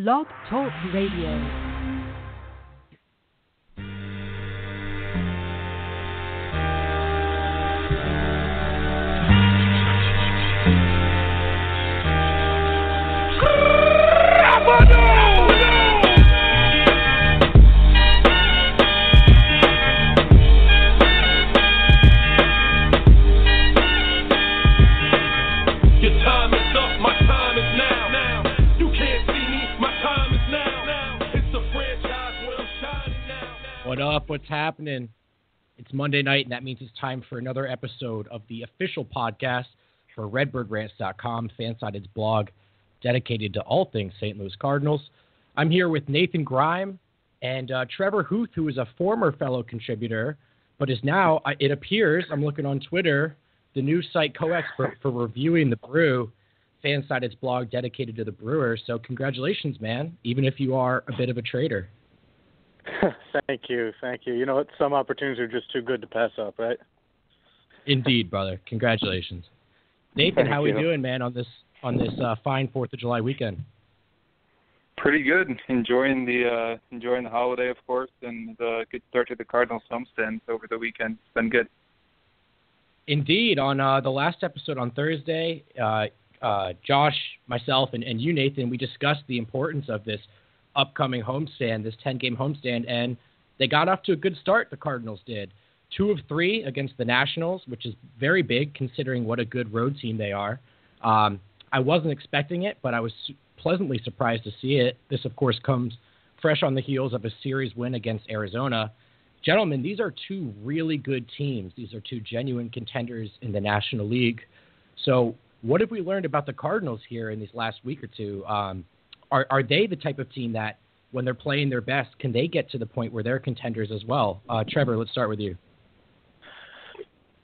Blog Talk Radio. What's happening? It's Monday night, and that means it's time for another episode of the official podcast for RedbirdRants.com, Fansided's blog dedicated to all things St. Louis Cardinals. I'm here with Nathan Grime and uh, Trevor Huth, who is a former fellow contributor, but is now, it appears, I'm looking on Twitter, the new site co-expert for reviewing the Brew, Fansided's blog dedicated to the Brewers. So congratulations, man, even if you are a bit of a traitor. thank you, thank you. You know what? Some opportunities are just too good to pass up, right? Indeed, brother. Congratulations, Nathan. Thank how are we you. doing, man? On this on this uh, fine Fourth of July weekend. Pretty good. Enjoying the uh, enjoying the holiday, of course, and the good start to the Cardinals homestand over the weekend. It's been good. Indeed, on uh, the last episode on Thursday, uh, uh, Josh, myself, and, and you, Nathan, we discussed the importance of this upcoming homestand, this 10 game homestand, and they got off to a good start, the Cardinals did. Two of three against the Nationals, which is very big considering what a good road team they are. Um, I wasn't expecting it, but I was pleasantly surprised to see it. This, of course, comes fresh on the heels of a series win against Arizona. Gentlemen, these are two really good teams. These are two genuine contenders in the National League. So, what have we learned about the Cardinals here in these last week or two? Um, are are they the type of team that when they're playing their best, can they get to the point where they're contenders as well? Uh, Trevor, let's start with you.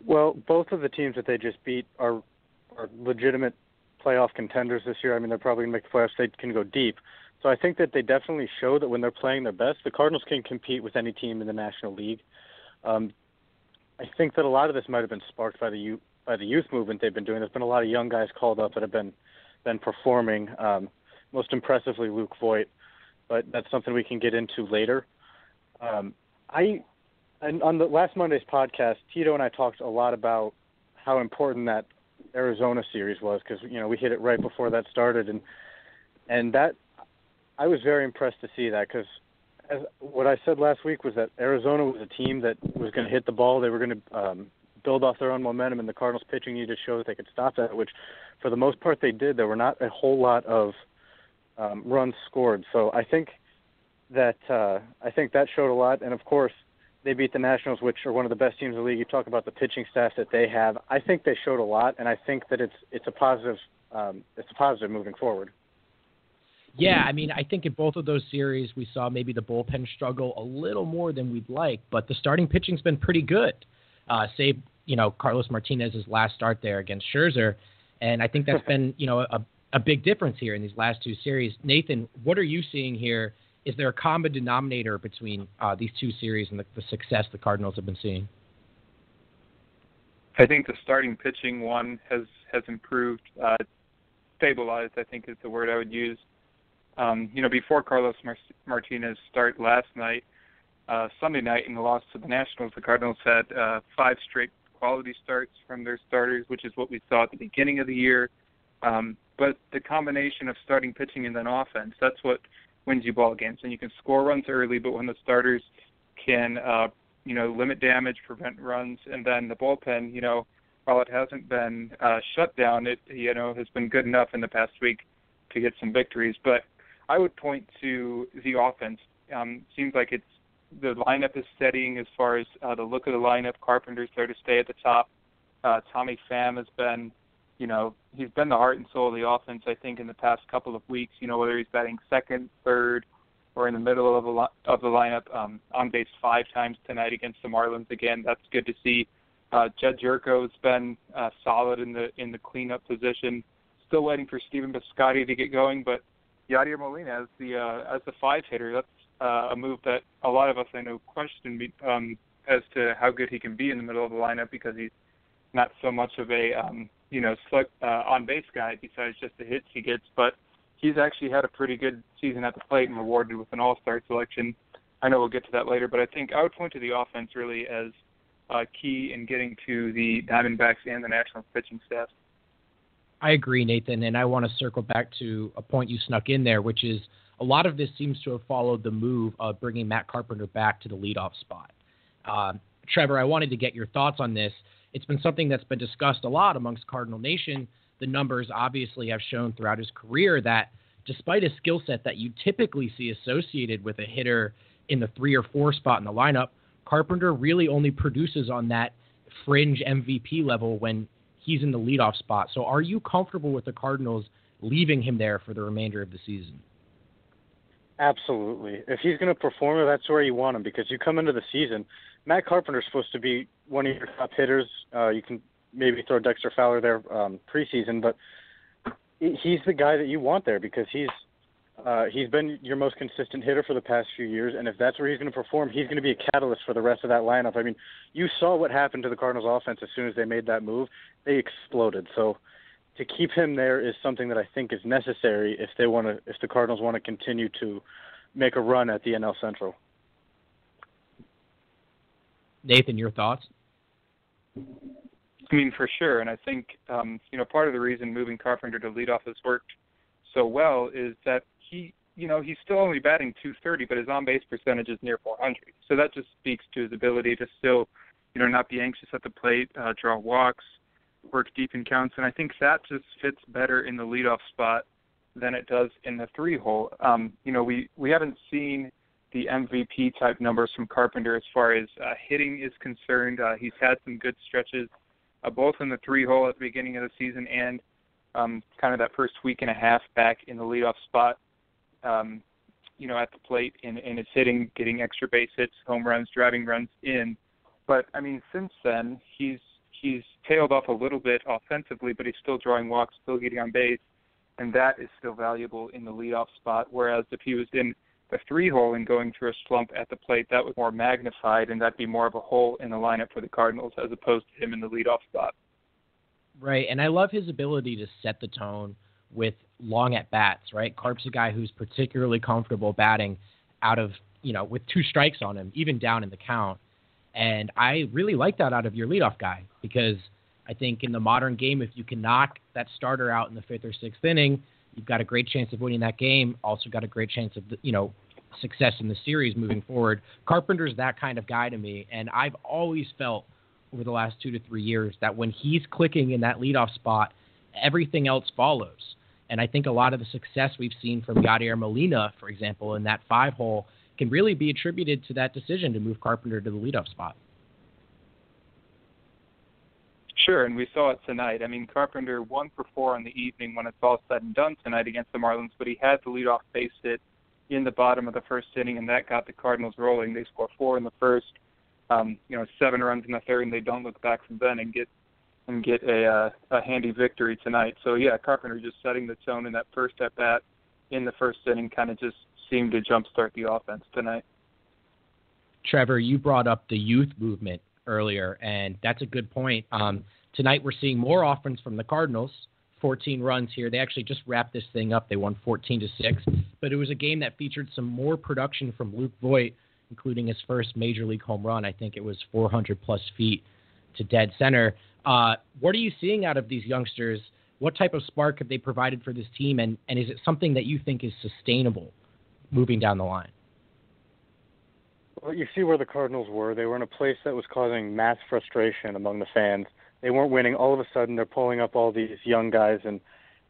Well, both of the teams that they just beat are are legitimate playoff contenders this year. I mean, they're probably going to make the playoffs. They can go deep. So I think that they definitely show that when they're playing their best, the Cardinals can compete with any team in the National League. Um, I think that a lot of this might have been sparked by the youth by the youth movement they've been doing. There's been a lot of young guys called up that have been been performing. Um, most impressively Luke Voit, but that's something we can get into later. Um, I and on the last Monday's podcast, Tito and I talked a lot about how important that Arizona series was because you know we hit it right before that started, and and that I was very impressed to see that because as what I said last week was that Arizona was a team that was going to hit the ball. They were going to um, build off their own momentum, and the Cardinals pitching needed to show that they could stop that, which for the most part they did. There were not a whole lot of um, runs scored. So I think that uh, I think that showed a lot. And of course, they beat the Nationals, which are one of the best teams in the league. You talk about the pitching staff that they have. I think they showed a lot, and I think that it's it's a positive um, it's a positive moving forward. Yeah, I mean, I think in both of those series we saw maybe the bullpen struggle a little more than we'd like, but the starting pitching's been pretty good. Uh, save you know Carlos Martinez's last start there against Scherzer, and I think that's been you know a a big difference here in these last two series. Nathan, what are you seeing here? Is there a common denominator between uh, these two series and the, the, success the Cardinals have been seeing? I think the starting pitching one has has improved, uh, stabilized. I think is the word I would use. Um, you know, before Carlos Mar- Martinez start last night, uh, Sunday night in the loss to the Nationals, the Cardinals had uh, five straight quality starts from their starters, which is what we saw at the beginning of the year. Um, but the combination of starting pitching and then offense, that's what wins you ball games. And you can score runs early, but when the starters can, uh, you know, limit damage, prevent runs, and then the bullpen, you know, while it hasn't been uh, shut down, it you know has been good enough in the past week to get some victories. But I would point to the offense. Um, seems like it's the lineup is steadying as far as uh, the look of the lineup. Carpenter's there to stay at the top. Uh, Tommy Pham has been you know, he's been the heart and soul of the offense. I think in the past couple of weeks, you know, whether he's batting second, third, or in the middle of the of the lineup, um, on base five times tonight against the Marlins again. That's good to see. Uh, Jedd Gyorko's been uh, solid in the in the cleanup position. Still waiting for Stephen Piscotty to get going, but Yadier Molina as the uh, as the five hitter, that's uh, a move that a lot of us I know question um, as to how good he can be in the middle of the lineup because he's not so much of a um, you know, slug, uh, on base guy besides just the hits he gets. But he's actually had a pretty good season at the plate and rewarded with an All-Star selection. I know we'll get to that later, but I think I would point to the offense really as uh, key in getting to the Diamondbacks and the National pitching staff. I agree, Nathan, and I want to circle back to a point you snuck in there, which is a lot of this seems to have followed the move of bringing Matt Carpenter back to the leadoff spot. Uh, Trevor, I wanted to get your thoughts on this. It's been something that's been discussed a lot amongst Cardinal Nation. The numbers obviously have shown throughout his career that despite a skill set that you typically see associated with a hitter in the three or four spot in the lineup, Carpenter really only produces on that fringe MVP level when he's in the leadoff spot. So are you comfortable with the Cardinals leaving him there for the remainder of the season? Absolutely. If he's going to perform, that's where you want him because you come into the season. Matt Carpenter's supposed to be one of your top hitters. Uh, you can maybe throw Dexter Fowler there um, preseason, but he's the guy that you want there because he's uh, he's been your most consistent hitter for the past few years, and if that's where he's going to perform, he's going to be a catalyst for the rest of that lineup. I mean, you saw what happened to the Cardinals' offense as soon as they made that move; they exploded. So, to keep him there is something that I think is necessary if they want to, if the Cardinals want to continue to make a run at the NL Central. Nathan, your thoughts? I mean, for sure, and I think um, you know part of the reason moving Carpenter to leadoff has worked so well is that he, you know, he's still only batting 230, but his on base percentage is near 400. So that just speaks to his ability to still, you know, not be anxious at the plate, uh, draw walks, work deep in counts, and I think that just fits better in the leadoff spot than it does in the three hole. Um, you know, we we haven't seen the MVP type numbers from Carpenter as far as uh, hitting is concerned. Uh, he's had some good stretches, uh, both in the three hole at the beginning of the season and um, kind of that first week and a half back in the leadoff spot um, you know, at the plate and, and is hitting, getting extra base hits, home runs, driving runs in. But I mean, since then he's he's tailed off a little bit offensively, but he's still drawing walks, still getting on base, and that is still valuable in the leadoff spot. Whereas if he was in the three hole and going through a slump at the plate, that was more magnified, and that'd be more of a hole in the lineup for the Cardinals as opposed to him in the leadoff spot. Right, and I love his ability to set the tone with long at bats, right? Carp's a guy who's particularly comfortable batting out of, you know, with two strikes on him, even down in the count. And I really like that out of your leadoff guy because I think in the modern game, if you can knock that starter out in the fifth or sixth inning, you've got a great chance of winning that game. Also, got a great chance of, you know, success in the series moving forward. Carpenter's that kind of guy to me, and I've always felt over the last two to three years that when he's clicking in that leadoff spot, everything else follows. And I think a lot of the success we've seen from Yadier Molina, for example, in that five hole, can really be attributed to that decision to move Carpenter to the leadoff spot. Sure, and we saw it tonight. I mean, Carpenter one for four on the evening when it's all said and done tonight against the Marlins, but he had the leadoff base hit in the bottom of the first inning, and that got the Cardinals rolling. They score four in the first, um, you know, seven runs in the third, and they don't look back from then and get and get a uh, a handy victory tonight. So yeah, Carpenter just setting the tone in that first at bat in the first inning kind of just seemed to jumpstart the offense tonight. Trevor, you brought up the youth movement earlier, and that's a good point. Um, tonight we're seeing more offense from the Cardinals. 14 runs here. They actually just wrapped this thing up. They won 14 to six, but it was a game that featured some more production from Luke Voit, including his first major league home run. I think it was 400 plus feet to dead center. Uh, what are you seeing out of these youngsters? What type of spark have they provided for this team, and, and is it something that you think is sustainable moving down the line? Well, you see where the Cardinals were. They were in a place that was causing mass frustration among the fans. They weren't winning. All of a sudden, they're pulling up all these young guys, and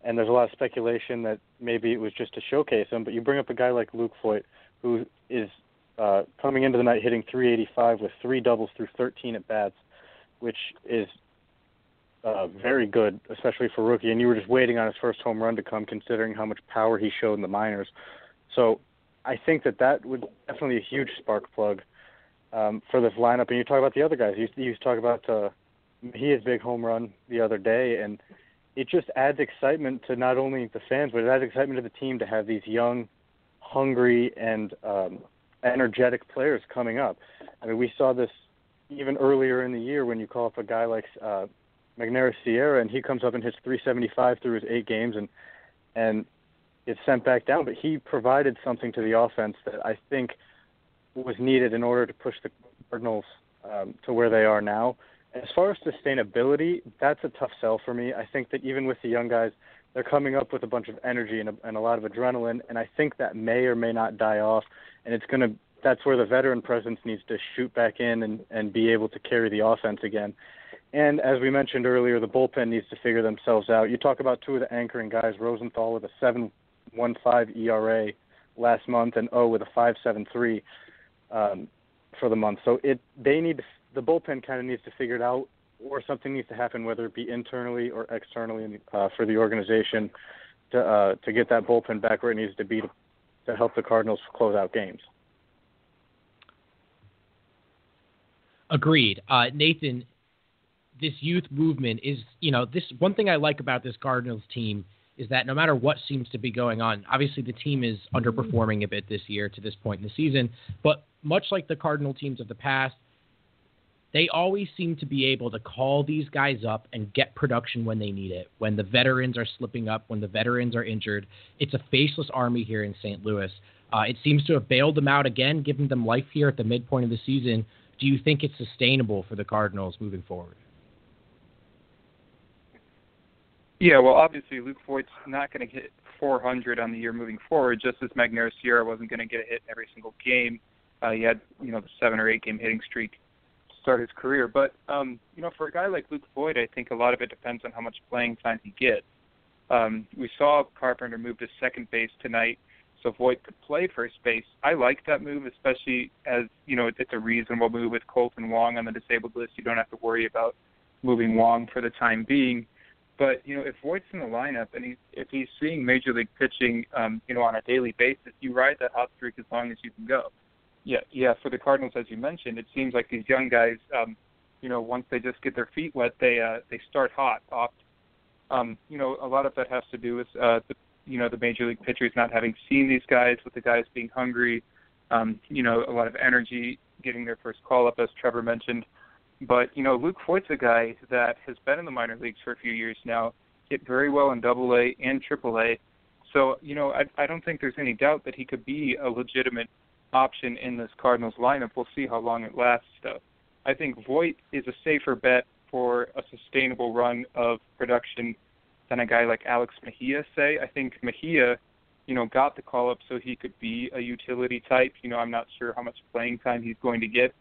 and there's a lot of speculation that maybe it was just to showcase them. But you bring up a guy like Luke Voit, who is uh, coming into the night hitting 385 with three doubles through 13 at bats, which is uh, very good, especially for rookie. And you were just waiting on his first home run to come, considering how much power he showed in the minors. So I think that that would definitely a huge spark plug um, for this lineup. And you talk about the other guys. You, you talk about uh, he his big home run the other day, and it just adds excitement to not only the fans, but it adds excitement to the team to have these young, hungry, and um, energetic players coming up. I mean, we saw this even earlier in the year when you call up a guy like uh, Magneuris Sierra, and he comes up and hits 375 through his eight games, and and gets sent back down. But he provided something to the offense that I think was needed in order to push the Cardinals um, to where they are now. As far as sustainability, that's a tough sell for me. I think that even with the young guys, they're coming up with a bunch of energy and a, and a lot of adrenaline, and I think that may or may not die off. And it's going to that's where the veteran presence needs to shoot back in and, and be able to carry the offense again. And as we mentioned earlier, the bullpen needs to figure themselves out. You talk about two of the anchoring guys, Rosenthal with a 7.15 ERA last month, and O with a 5.73 um, for the month. So it they need the bullpen kind of needs to figure it out, or something needs to happen, whether it be internally or externally uh, for the organization to uh, to get that bullpen back where it needs to be to, to help the Cardinals close out games. Agreed, uh, Nathan. This youth movement is, you know, this one thing I like about this Cardinals team is that no matter what seems to be going on, obviously the team is underperforming a bit this year to this point in the season, but much like the Cardinal teams of the past, they always seem to be able to call these guys up and get production when they need it. When the veterans are slipping up, when the veterans are injured, it's a faceless army here in St. Louis. Uh, it seems to have bailed them out again, giving them life here at the midpoint of the season. Do you think it's sustainable for the Cardinals moving forward? Yeah, well, obviously Luke Voit's not going to hit 400 on the year moving forward, just as Magneuris Sierra wasn't going to get a hit every single game. Uh, he had, you know, the seven or eight game hitting streak to start his career. But, um, you know, for a guy like Luke Voit, I think a lot of it depends on how much playing time he gets. Um, we saw Carpenter move to second base tonight, so Voit could play first base. I like that move, especially as, you know, it's a reasonable move with Kolten Wong on the disabled list. You don't have to worry about moving Wong for the time being. But you know, if Voit's in the lineup and he's if he's seeing major league pitching, um, you know, on a daily basis, you ride that hot streak as long as you can go. Yeah, yeah. For the Cardinals, as you mentioned, it seems like these young guys, um, you know, once they just get their feet wet, they uh, they start hot. Oft, um, you know, a lot of that has to do with uh, the you know the major league pitchers not having seen these guys, with the guys being hungry. Um, you know, a lot of energy getting their first call up, as Trevor mentioned. But you know, Luke Voit's a guy that has been in the minor leagues for a few years now, hit very well in Double A and Triple A. So you know, I, I don't think there's any doubt that he could be a legitimate option in this Cardinals lineup. We'll see how long it lasts, though. I think Voit is a safer bet for a sustainable run of production than a guy like Alex Mejia. Say, I think Mejia, you know, got the call up so he could be a utility type. You know, I'm not sure how much playing time he's going to get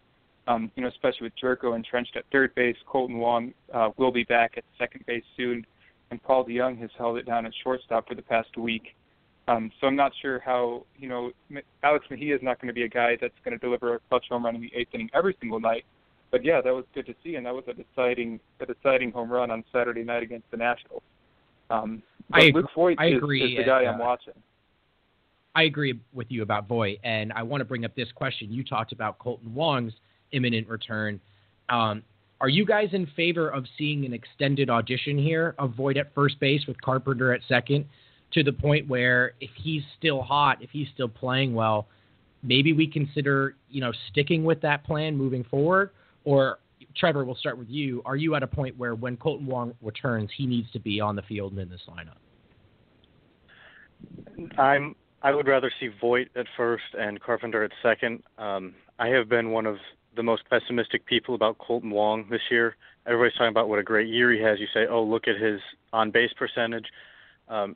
um, you know, especially with Gyorko entrenched at third base. Kolten Wong uh, will be back at second base soon, and Paul DeJong has held it down at shortstop for the past week. Um, so I'm not sure how, you know, Alex Mejia is not going to be a guy that's going to deliver a clutch home run in the eighth inning every single night. But yeah, that was good to see, and that was a deciding, a deciding home run on Saturday night against the Nationals. Um, but I, Luke Voit I is, agree. is the guy uh, I'm watching. I agree with you about Voit, and I want to bring up this question. You talked about Kolten Wong's imminent return. Um, are you guys in favor of seeing an extended audition here of Voit at first base with Carpenter at second to the point where if he's still hot, if he's still playing well, maybe we consider, you know, sticking with that plan moving forward? Or Trevor, we'll start with you. Are you at a point where when Kolten Wong returns, he needs to be on the field and in this lineup? I'm I would rather see Voit at first and Carpenter at second. Um, I have been one of the most pessimistic people about Kolten Wong this year. Everybody's talking about what a great year he has. You say, "Oh, look at his on base percentage." Um,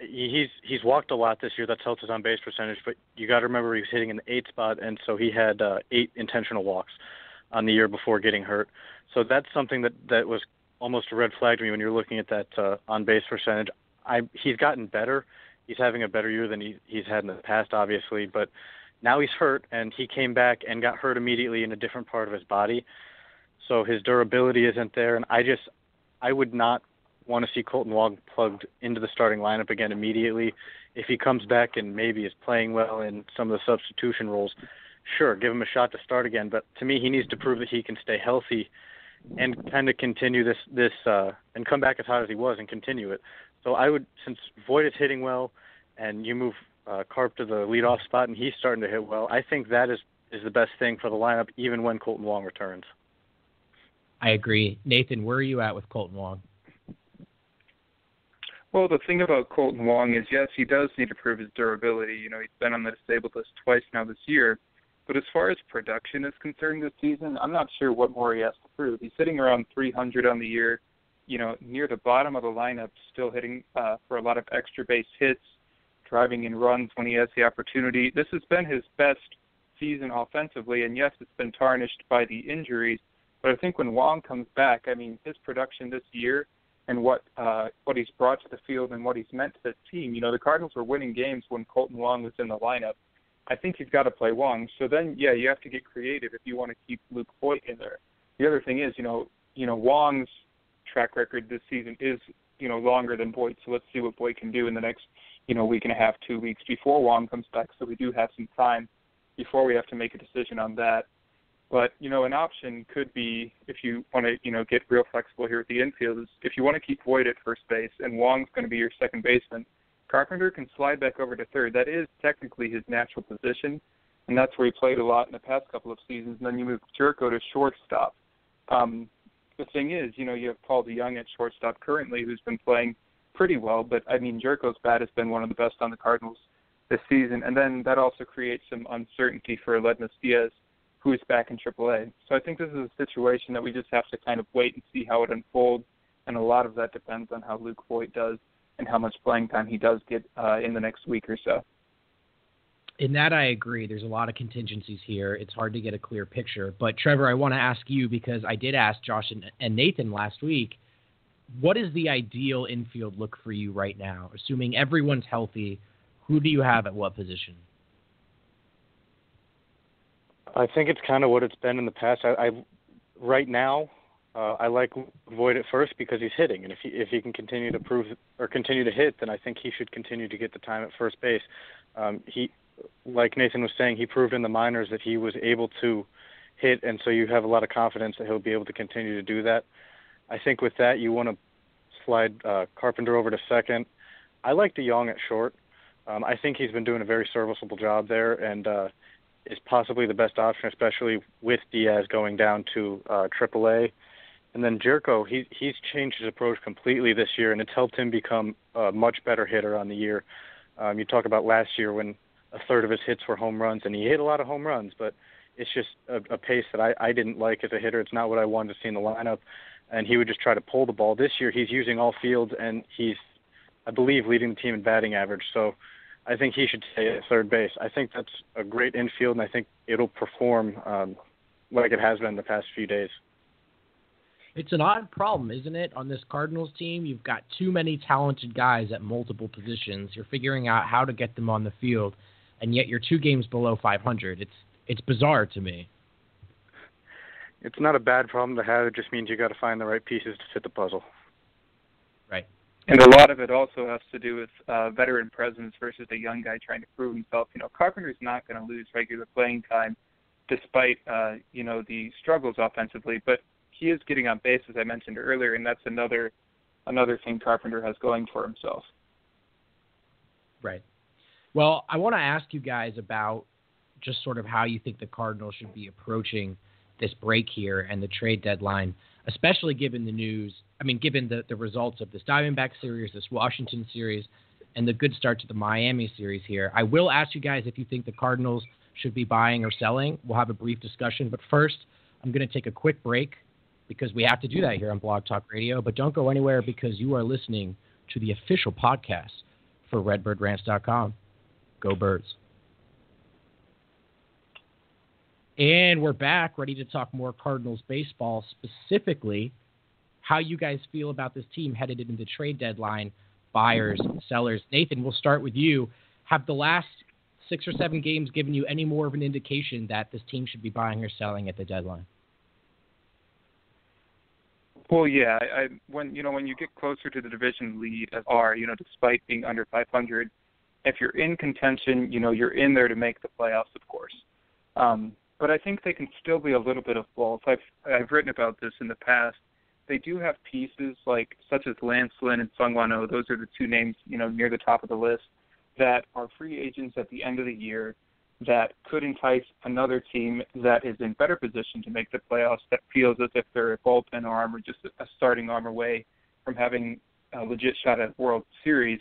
he's he's walked a lot this year. That's helped his on base percentage. But you got to remember he was hitting in the eight spot, and so he had uh, eight intentional walks on the year before getting hurt. So that's something that that was almost a red flag to me when you're looking at that uh, on base percentage. I he's gotten better. He's having a better year than he, he's had in the past, obviously, but now he's hurt, and he came back and got hurt immediately in a different part of his body. So his durability isn't there, and I just I would not want to see Kolten Wong plugged into the starting lineup again immediately. If he comes back and maybe is playing well in some of the substitution roles, sure, give him a shot to start again. But to me, he needs to prove that he can stay healthy and kind of continue this this uh, and come back as hot as he was and continue it. So I would, since Voit is hitting well, and you move uh, Carp to the leadoff spot, and he's starting to hit well. I think that is is the best thing for the lineup, even when Kolten Wong returns. I agree, Nathan. Where are you at with Kolten Wong? Well, the thing about Kolten Wong is, yes, he does need to prove his durability. You know, he's been on the disabled list twice now this year. But as far as production is concerned this season, I'm not sure what more he has to prove. He's sitting around 300 on the year, you know, near the bottom of the lineup, still hitting uh, for a lot of extra base hits, driving in runs when he has the opportunity. This has been his best season offensively, and yes, it's been tarnished by the injuries. But I think when Wong comes back, I mean, his production this year and what uh, what he's brought to the field and what he's meant to the team. You know, the Cardinals were winning games when Kolten Wong was in the lineup. I think you've got to play Wong. So then, yeah, you have to get creative if you want to keep Luke Voit in there. The other thing is, you know, you know Wong's track record this season is you know longer than Voit. So let's see what Voit can do in the next you know week and a half, two weeks before Wong comes back. So we do have some time before we have to make a decision on that. But you know, an option could be if you want to, you know, get real flexible here with the infield. Is if you want to keep Voit at first base and Wong's going to be your second baseman, Carpenter can slide back over to third. That is technically his natural position, and that's where he played a lot in the past couple of seasons. And then you move Gyorko to shortstop. Um, the thing is, you know, you have Paul DeJong at shortstop currently, who's been playing pretty well. But I mean, Gyorko's bat has been one of the best on the Cardinals this season, and then that also creates some uncertainty for Aledmys Diaz who is back in AAA. So I think this is a situation that we just have to kind of wait and see how it unfolds, and a lot of that depends on how Luke Voit does and how much playing time he does get uh, in the next week or so. In that, I agree. There's a lot of contingencies here. It's hard to get a clear picture. But Trevor, I want to ask you because I did ask Josh and, and Nathan last week. What is the ideal infield look for you right now? Assuming everyone's healthy, who do you have at what position? I think it's kind of what it's been in the past. I, I right now, uh, I like Voit at first because he's hitting, and if he if he can continue to prove or continue to hit, then I think he should continue to get the time at first base. Um, he, like Nathan was saying, he proved in the minors that he was able to hit, and so you have a lot of confidence that he'll be able to continue to do that. I think with that, you want to slide uh, Carpenter over to second. I like DeJong at short. Um, I think he's been doing a very serviceable job there, and uh, is possibly the best option, especially with Diaz going down to uh, AAA. And then Gyorko, he he's changed his approach completely this year, and it's helped him become a much better hitter on the year. Um, you talk about last year when a third of his hits were home runs, and he hit a lot of home runs, but it's just a, a pace that I, I didn't like as a hitter. It's not what I wanted to see in the lineup, and he would just try to pull the ball. This year, he's using all fields, and he's, I believe, leading the team in batting average. So I think he should stay at third base. I think that's a great infield, and I think it'll perform um, like it has been the past few days. It's an odd problem, isn't it? On this Cardinals team, you've got too many talented guys at multiple positions. You're figuring out how to get them on the field, and yet you're two games below 500. It's it's bizarre to me. It's not a bad problem to have. It just means you got to find the right pieces to fit the puzzle. Right. And a lot of it also has to do with uh, veteran presence versus a young guy trying to prove himself. You know, Carpenter's not going to lose regular playing time, despite uh, you know the struggles offensively. But he is getting on base, as I mentioned earlier, and that's another another thing Carpenter has going for himself. Right. Well, I want to ask you guys about just sort of how you think the Cardinals should be approaching this break here and the trade deadline especially given the news. I mean, given the, the results of this Diamondback series, this Washington series, and the good start to the Miami series here. I will ask you guys if you think the Cardinals should be buying or selling. We'll have a brief discussion. But first, I'm going to take a quick break because we have to do that here on Blog Talk Radio. But don't go anywhere because you are listening to the official podcast for RedbirdRants.com. Go Birds. And we're back, ready to talk more Cardinals baseball, specifically how you guys feel about this team headed into the trade deadline, buyers, sellers. Nathan, we'll start with you. Have the last six or seven games given you any more of an indication that this team should be buying or selling at the deadline? Well, yeah. I, when you know when you get closer to the division lead as are, you know, despite being under 500, if you're in contention, you know, you're in there to make the playoffs, of course. Um, but I think they can still be a little bit of both. I've I've written about this in the past. They do have pieces like such as Lance Lynn and Sung Hwan Oh. Those are the two names you know near the top of the list that are free agents at the end of the year that could entice another team that is in better position to make the playoffs that feels as if they're a bullpen arm or just a starting arm away from having a legit shot at World Series,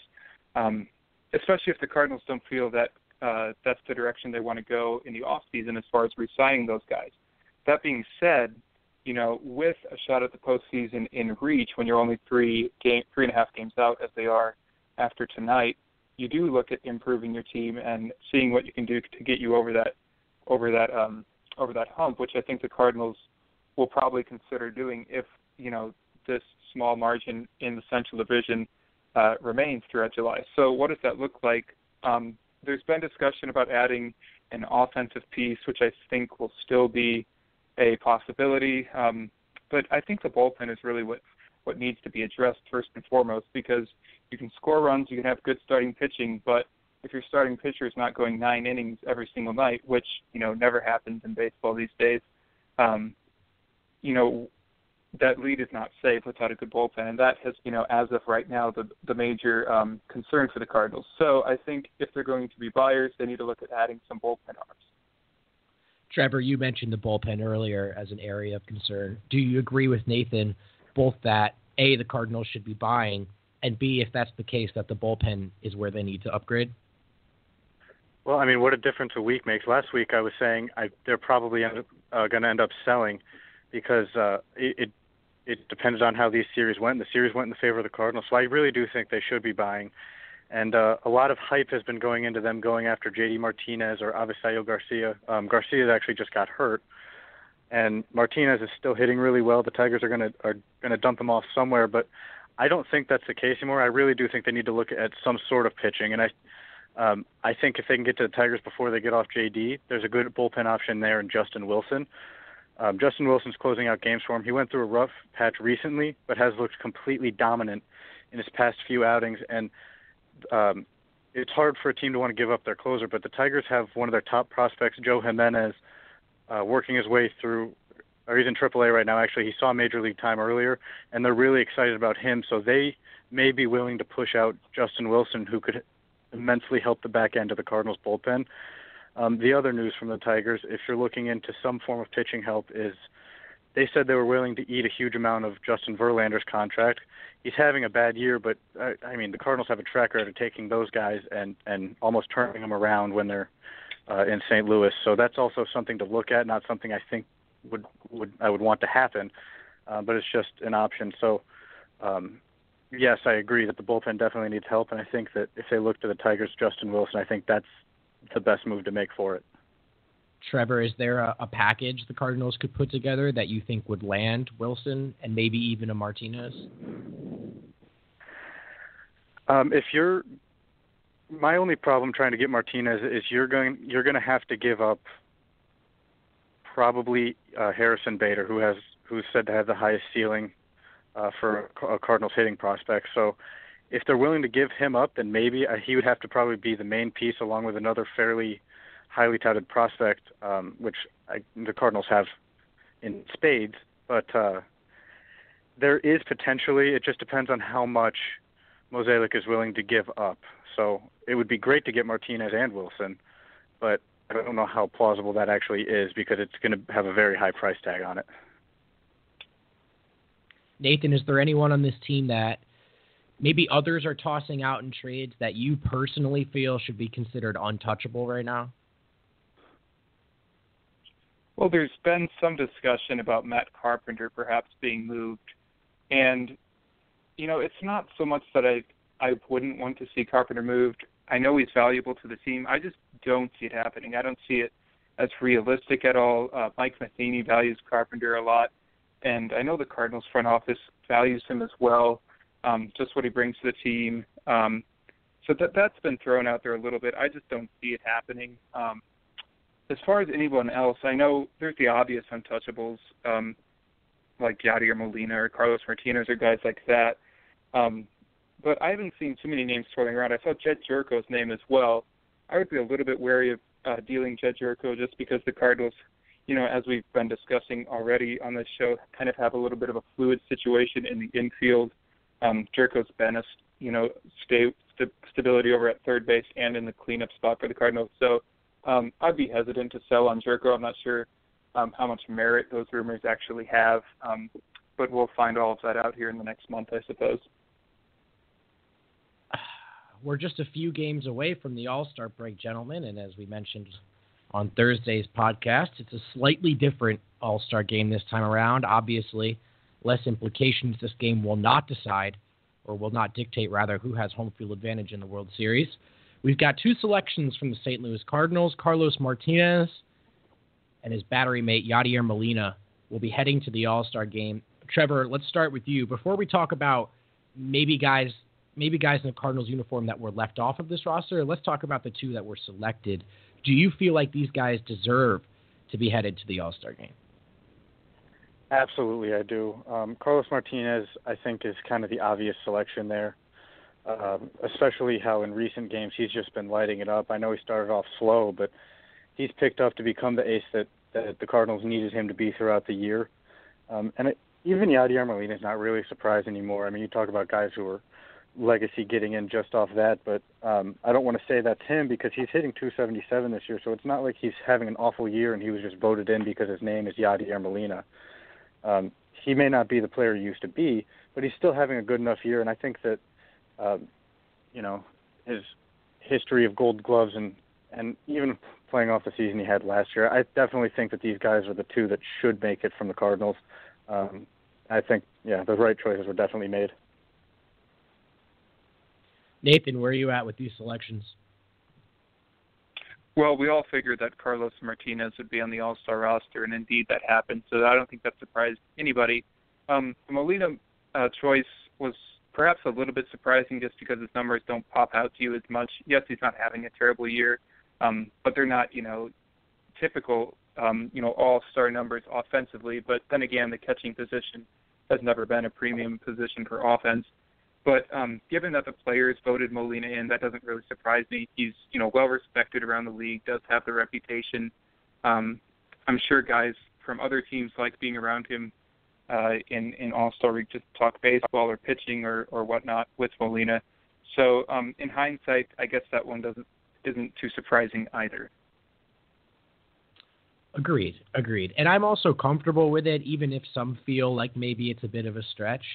um, especially if the Cardinals don't feel that uh, that's the direction they want to go in the off season as far as re-signing those guys. That being said, you know, with a shot at the postseason in reach, when you're only three game, three and a half games out as they are after tonight, you do look at improving your team and seeing what you can do to get you over that, over that, um, over that hump, which I think the Cardinals will probably consider doing if you know this small margin in the Central Division uh, remains throughout July. So, what does that look like? Um, there's been discussion about adding an offensive piece, which I think will still be a possibility. Um, but I think the bullpen is really what what needs to be addressed first and foremost because you can score runs, you can have good starting pitching, but if your starting pitcher is not going nine innings every single night, which you know never happens in baseball these days, um, you know that lead is not safe without a good bullpen, and that has, you know, as of right now, the the major um, concern for the Cardinals. So I think if they're going to be buyers, they need to look at adding some bullpen arms. Trevor, you mentioned the bullpen earlier as an area of concern. Do you agree with Nathan both that a the Cardinals should be buying, and b if that's the case that the bullpen is where they need to upgrade? Well, I mean, what a difference a week makes. Last week I was saying I, they're probably uh, going to end up selling because uh, it, it it depends on how these series went. The series went in the favor of the Cardinals, so I really do think they should be buying. And uh, a lot of hype has been going into them going after J.D. Martinez or Avisail Garcia. Um, Garcia actually just got hurt, and Martinez is still hitting really well. The Tigers are to are to dump him off somewhere, but I don't think that's the case anymore. I really do think they need to look at some sort of pitching, and I um, I think if they can get to the Tigers before they get off JD, there's a good bullpen option there in Justin Wilson. Um, Justin Wilson's closing out games for him. He went through a rough patch recently, but has looked completely dominant in his past few outings. And um, it's hard for a team to want to give up their closer, but the Tigers have one of their top prospects, Joe Jimenez, uh, working his way through. Or he's in AAA right now. Actually, he saw major league time earlier, and they're really excited about him. So they may be willing to push out Justin Wilson, who could immensely help the back end of the Cardinals bullpen. Um, the other news from the Tigers, if you're looking into some form of pitching help, is they said they were willing to eat a huge amount of Justin Verlander's contract. He's having a bad year, but I, I mean the Cardinals have a track record of taking those guys and and almost turning them around when they're uh, in St. Louis. So that's also something to look at. Not something I think would would I would want to happen, uh, but it's just an option. So. Um, yes, I agree that the bullpen definitely needs help, and I think that if they look to the Tigers, Justin Wilson, I think that's the best move to make for it. Trevor, is there a, a, package the Cardinals could put together that you think would land Wilson and maybe even a Martinez? Um, if you're, my only problem trying to get Martinez is you're going you're going to have to give up probably uh, Harrison Bader, who has who's said to have the highest ceiling uh, for a Cardinals hitting prospect. So if they're willing to give him up, then maybe uh, he would have to probably be the main piece along with another fairly highly touted prospect, um, which I, the Cardinals have in spades. But uh, there is potentially. It just depends on how much Mozeliak is willing to give up. So it would be great to get Martinez and Wilson, but I don't know how plausible that actually is because it's going to have a very high price tag on it. Nathan, is there anyone on this team that maybe others are tossing out in trades that you personally feel should be considered untouchable right now? Well, there's been some discussion about Matt Carpenter perhaps being moved, and you know, it's not so much that I I wouldn't want to see Carpenter moved. I know he's valuable to the team. I just don't see it happening. I don't see it as realistic at all. Uh, Mike Matheny values Carpenter a lot, and I know the Cardinals front office values him as well um, just what he brings to the team. Um, so that that's been thrown out there a little bit. I just don't see it happening. Um, as far as anyone else, I know there's the obvious untouchables, um, like Yadier Molina or Carlos Martinez or guys like that. Um, but I haven't seen too many names swirling around. I saw Jedd Gyorko's name as well. I would be a little bit wary of uh, dealing Jed Jerko just because the Cardinals, you know, as we've been discussing already on this show, kind of have a little bit of a fluid situation in the infield um, been a you know stay, st- stability over at third base and in the cleanup spot for the Cardinals. So um, I'd be hesitant to sell on Gyorko. I'm not sure um, how much merit those rumors actually have, um, but we'll find all of that out here in the next month, I suppose. we're just a few games away from the All Star break, gentlemen. And as we mentioned on Thursday's podcast, it's a slightly different All Star game this time around. Obviously, less implications. This game will not decide, or will not dictate, rather, who has home field advantage in the World Series. We've got two selections from the St. Louis Cardinals Carlos Martinez and his battery mate, Yadier Molina, will be heading to the All Star game. Trevor, let's start with you. Before we talk about maybe guys maybe guys in the Cardinals uniform that were left off of this roster. Let's talk about the two that were selected. Do you feel like these guys deserve to be headed to the All Star game? Absolutely, I do. Um, Carlos Martinez, I think, is kind of the obvious selection there, um, especially how in recent games he's just been lighting it up. I know he started off slow, but he's picked up to become the ace that, that the Cardinals needed him to be throughout the year. Um, and it, even Yadier Molina is not really a surprise anymore. I mean, you talk about guys who are legacy getting in just off that, but um, I don't want to say that's him because he's hitting 277 this year, so it's not like he's having an awful year and he was just voted in because his name is Yadier Molina. Um, he may not be the player he used to be, but he's still having a good enough year, and I think that, um, you know, his history of Gold Gloves and and even playing off the season he had last year, I definitely think that these guys are the two that should make it from the Cardinals. Um, I think, yeah, the right choices were definitely made. Nathan, where are you at with these selections? Well, we all figured that Carlos Martinez would be on the All Star roster, and indeed that happened. So I don't think that surprised anybody. Um, the Molina uh, choice was perhaps a little bit surprising just because his numbers don't pop out to you as much. Yes, he's not having a terrible year, um, but they're not, you know, typical, um, you know, all-star numbers offensively. But then again, the catching position has never been a premium position for offense. But um, given that the players voted Molina in, that doesn't really surprise me. He's you know well respected around the league, does have the reputation. Um, I'm sure guys from other teams like being around him uh, in in All Star Week just talk baseball or pitching or or whatnot with Molina. So um, in hindsight, I guess that one doesn't isn't too surprising either. Agreed, agreed. And I'm also comfortable with it, even if some feel like maybe it's a bit of a stretch.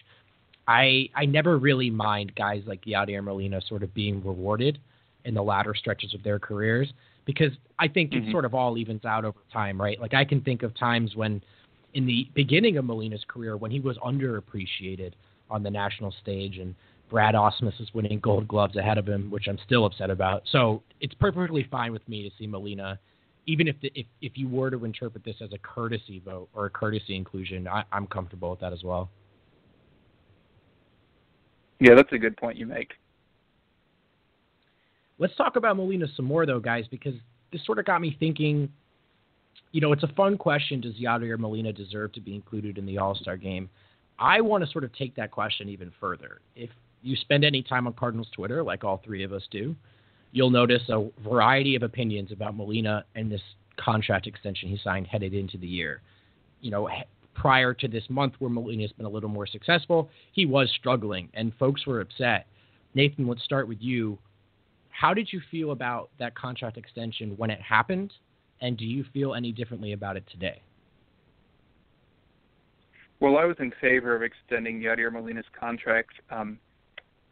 I I never really mind guys like Yadier Molina sort of being rewarded in the latter stretches of their careers because I think mm-hmm. it sort of all evens out over time, right? Like I can think of times when in the beginning of Molina's career when he was underappreciated on the national stage and Brad Ausmus is winning gold gloves ahead of him, which I'm still upset about. So it's perfectly fine with me to see Molina, even if the, if if you were to interpret this as a courtesy vote or a courtesy inclusion, I, I'm comfortable with that as well. Yeah, that's a good point you make. Let's talk about Molina some more, though, guys, because this sort of got me thinking. You know, it's a fun question. Does Yadier Molina deserve to be included in the All Star game? I want to sort of take that question even further. If you spend any time on Cardinals Twitter, like all three of us do, you'll notice a variety of opinions about Molina and this contract extension he signed headed into the year. You know, prior to this month where Molina's been a little more successful, he was struggling and folks were upset. Nathan, let's start with you. How did you feel about that contract extension when it happened? And do you feel any differently about it today? Well, I was in favor of extending Yadier Molina's contract um,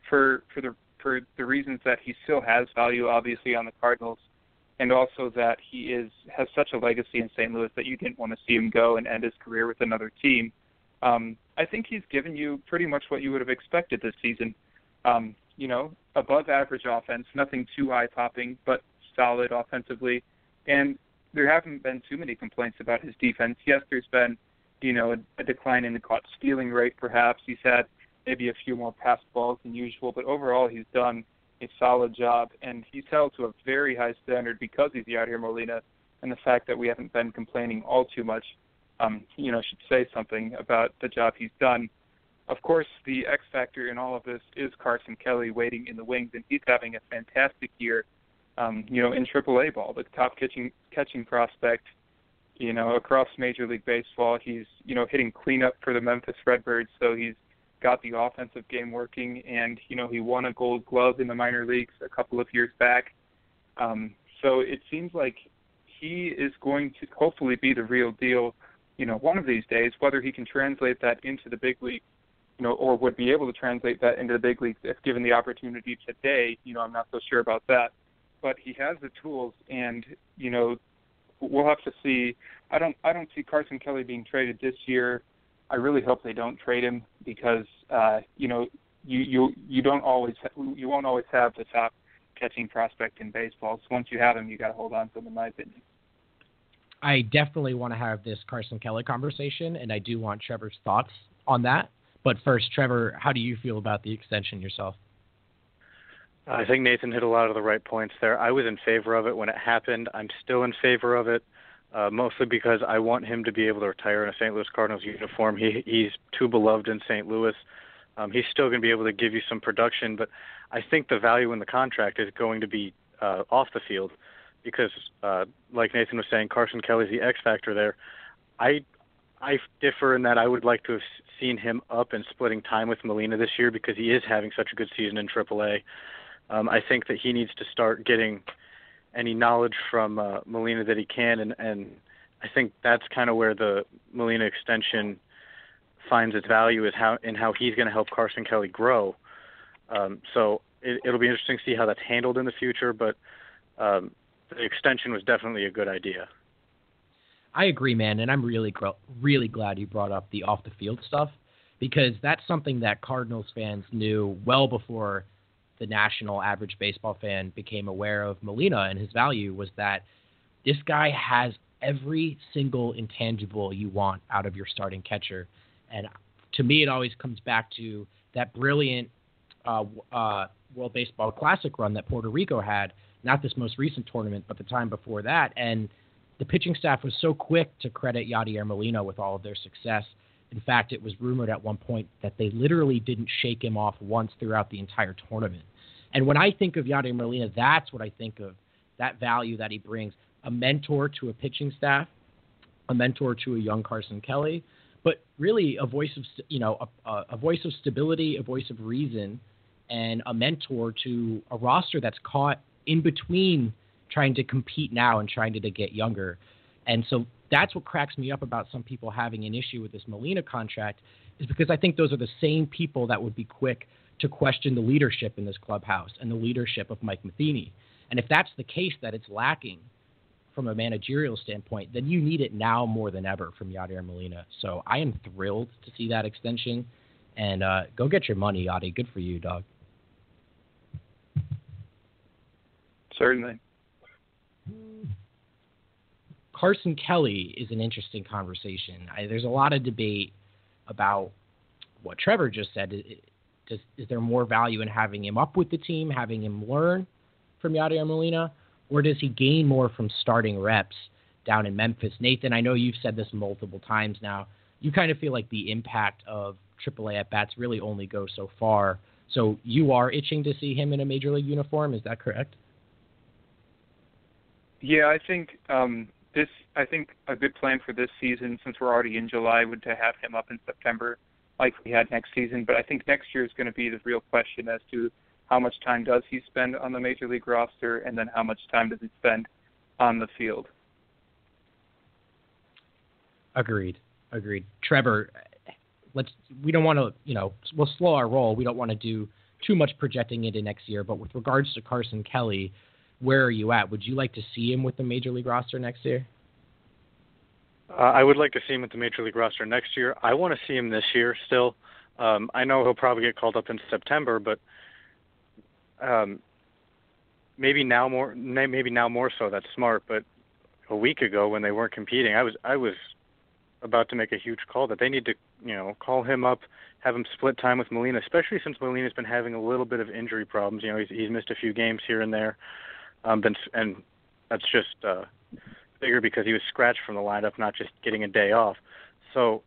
for for the for the reasons that he still has value, obviously, on the Cardinals and also that he is has such a legacy in St. Louis that you didn't want to see him go and end his career with another team. Um, I think he's given you pretty much what you would have expected this season. Um, you know, above average offense, nothing too eye popping, but solid offensively. And there haven't been too many complaints about his defense. Yes, there's been, you know, a, a decline in the caught stealing rate. Perhaps he's had maybe a few more pass balls than usual, but overall he's done a solid job, and he's held to a very high standard because he's Yadier Molina, and the fact that we haven't been complaining all too much, um, you know, should say something about the job he's done. Of course, the X factor in all of this is Carson Kelly waiting in the wings, and he's having a fantastic year. Um, you know, in AAA ball, the top catching catching prospect, you know, across Major League Baseball. He's you know hitting cleanup for the Memphis Redbirds, so he's got the offensive game working, and you know he won a Gold Glove in the minor leagues a couple of years back. Um, so it seems like he is going to hopefully be the real deal. You know, one of these days, whether he can translate that into the big league you know, or would be able to translate that into the big leagues if given the opportunity today. You know, I'm not so sure about that, but he has the tools, and you know, we'll have to see. I don't I don't see Carson Kelly being traded this year. I really hope they don't trade him because uh, you know you you you don't always you won't always have the top catching prospect in baseball. So once you have him, you got to hold on to him, in my opinion. I definitely want to have this Carson Kelly conversation, and I do want Trevor's thoughts on that. But first, Trevor, how do you feel about the extension yourself? I think Nathan hit a lot of the right points there. I was in favor of it when it happened. I'm still in favor of it, uh, mostly because I want him to be able to retire in a St. Louis Cardinals uniform. He he's too beloved in St. Louis. Um, he's still going to be able to give you some production, but I think the value in the contract is going to be uh, off the field because, uh, like Nathan was saying, Carson Kelly's the X factor there. I I differ in that I would like to have seen him up and splitting time with Molina this year because he is having such a good season in AAA. Um, I think that he needs to start getting any knowledge from uh, Molina that he can, and, and I think that's kind of where the Molina extension finds its value is how in how he's going to help Carson Kelly grow. Um, so it, it'll be interesting to see how that's handled in the future, but um, the extension was definitely a good idea. I agree, man, and I'm really really glad you brought up the off the field stuff because that's something that Cardinals fans knew well before the national average baseball fan became aware of Molina and his value was that this guy has every single intangible you want out of your starting catcher. And to me, it always comes back to that brilliant uh, uh, World Baseball Classic run that Puerto Rico had, not this most recent tournament, but the time before that. And the pitching staff was so quick to credit Yadier Molina with all of their success. In fact, it was rumored at one point that they literally didn't shake him off once throughout the entire tournament. And when I think of Yadier Molina, that's what I think of that value that he brings a mentor to a pitching staff, a mentor to a young Carson Kelly, but really a voice of you know a, a voice of stability, a voice of reason, and a mentor to a roster that's caught in between trying to compete now and trying to, to get younger. And so that's what cracks me up about some people having an issue with this Molina contract is because I think those are the same people that would be quick to question the leadership in this clubhouse and the leadership of Mike Matheny. And if that's the case that it's lacking from a managerial standpoint, then you need it now more than ever from Yadier Molina. So I am thrilled to see that extension. And uh, go get your money, Yadi. Good for you, dog. Certainly. Carson Kelly is an interesting conversation. I, there's a lot of debate about what Trevor just said. Does, is there more value in having him up with the team, having him learn from Yadier Molina, or does he gain more from starting reps down in Memphis? Nathan, I know you've said this multiple times now. You kind of feel like the impact of AAA at bats really only goes so far. So you are itching to see him in a major league uniform. Is that correct? Yeah, I think um, this. I think a good plan for this season, since we're already in July, would to have him up in September, like we had next season. But I think next year is going to be the real question as to how much time does he spend on the major league roster, and then how much time does he spend on the field. Agreed. Agreed. Trevor, let's. We don't want to. You know, we'll slow our roll. We don't want to do too much projecting into next year. But with regards to Carson Kelly where are you at? Would you like to see him with the major league roster next year? Uh, I would like to see him with the major league roster next year. I want to see him this year still. Um, I know he'll probably get called up in September, but um, maybe now more maybe now more so. That's smart. But a week ago when they weren't competing, I was I was about to make a huge call that they need to you know call him up, have him split time with Molina, especially since Molina's been having a little bit of injury problems. You know he's he's missed a few games here and there. Um, been, and that's just uh, bigger because he was scratched from the lineup, not just getting a day off. So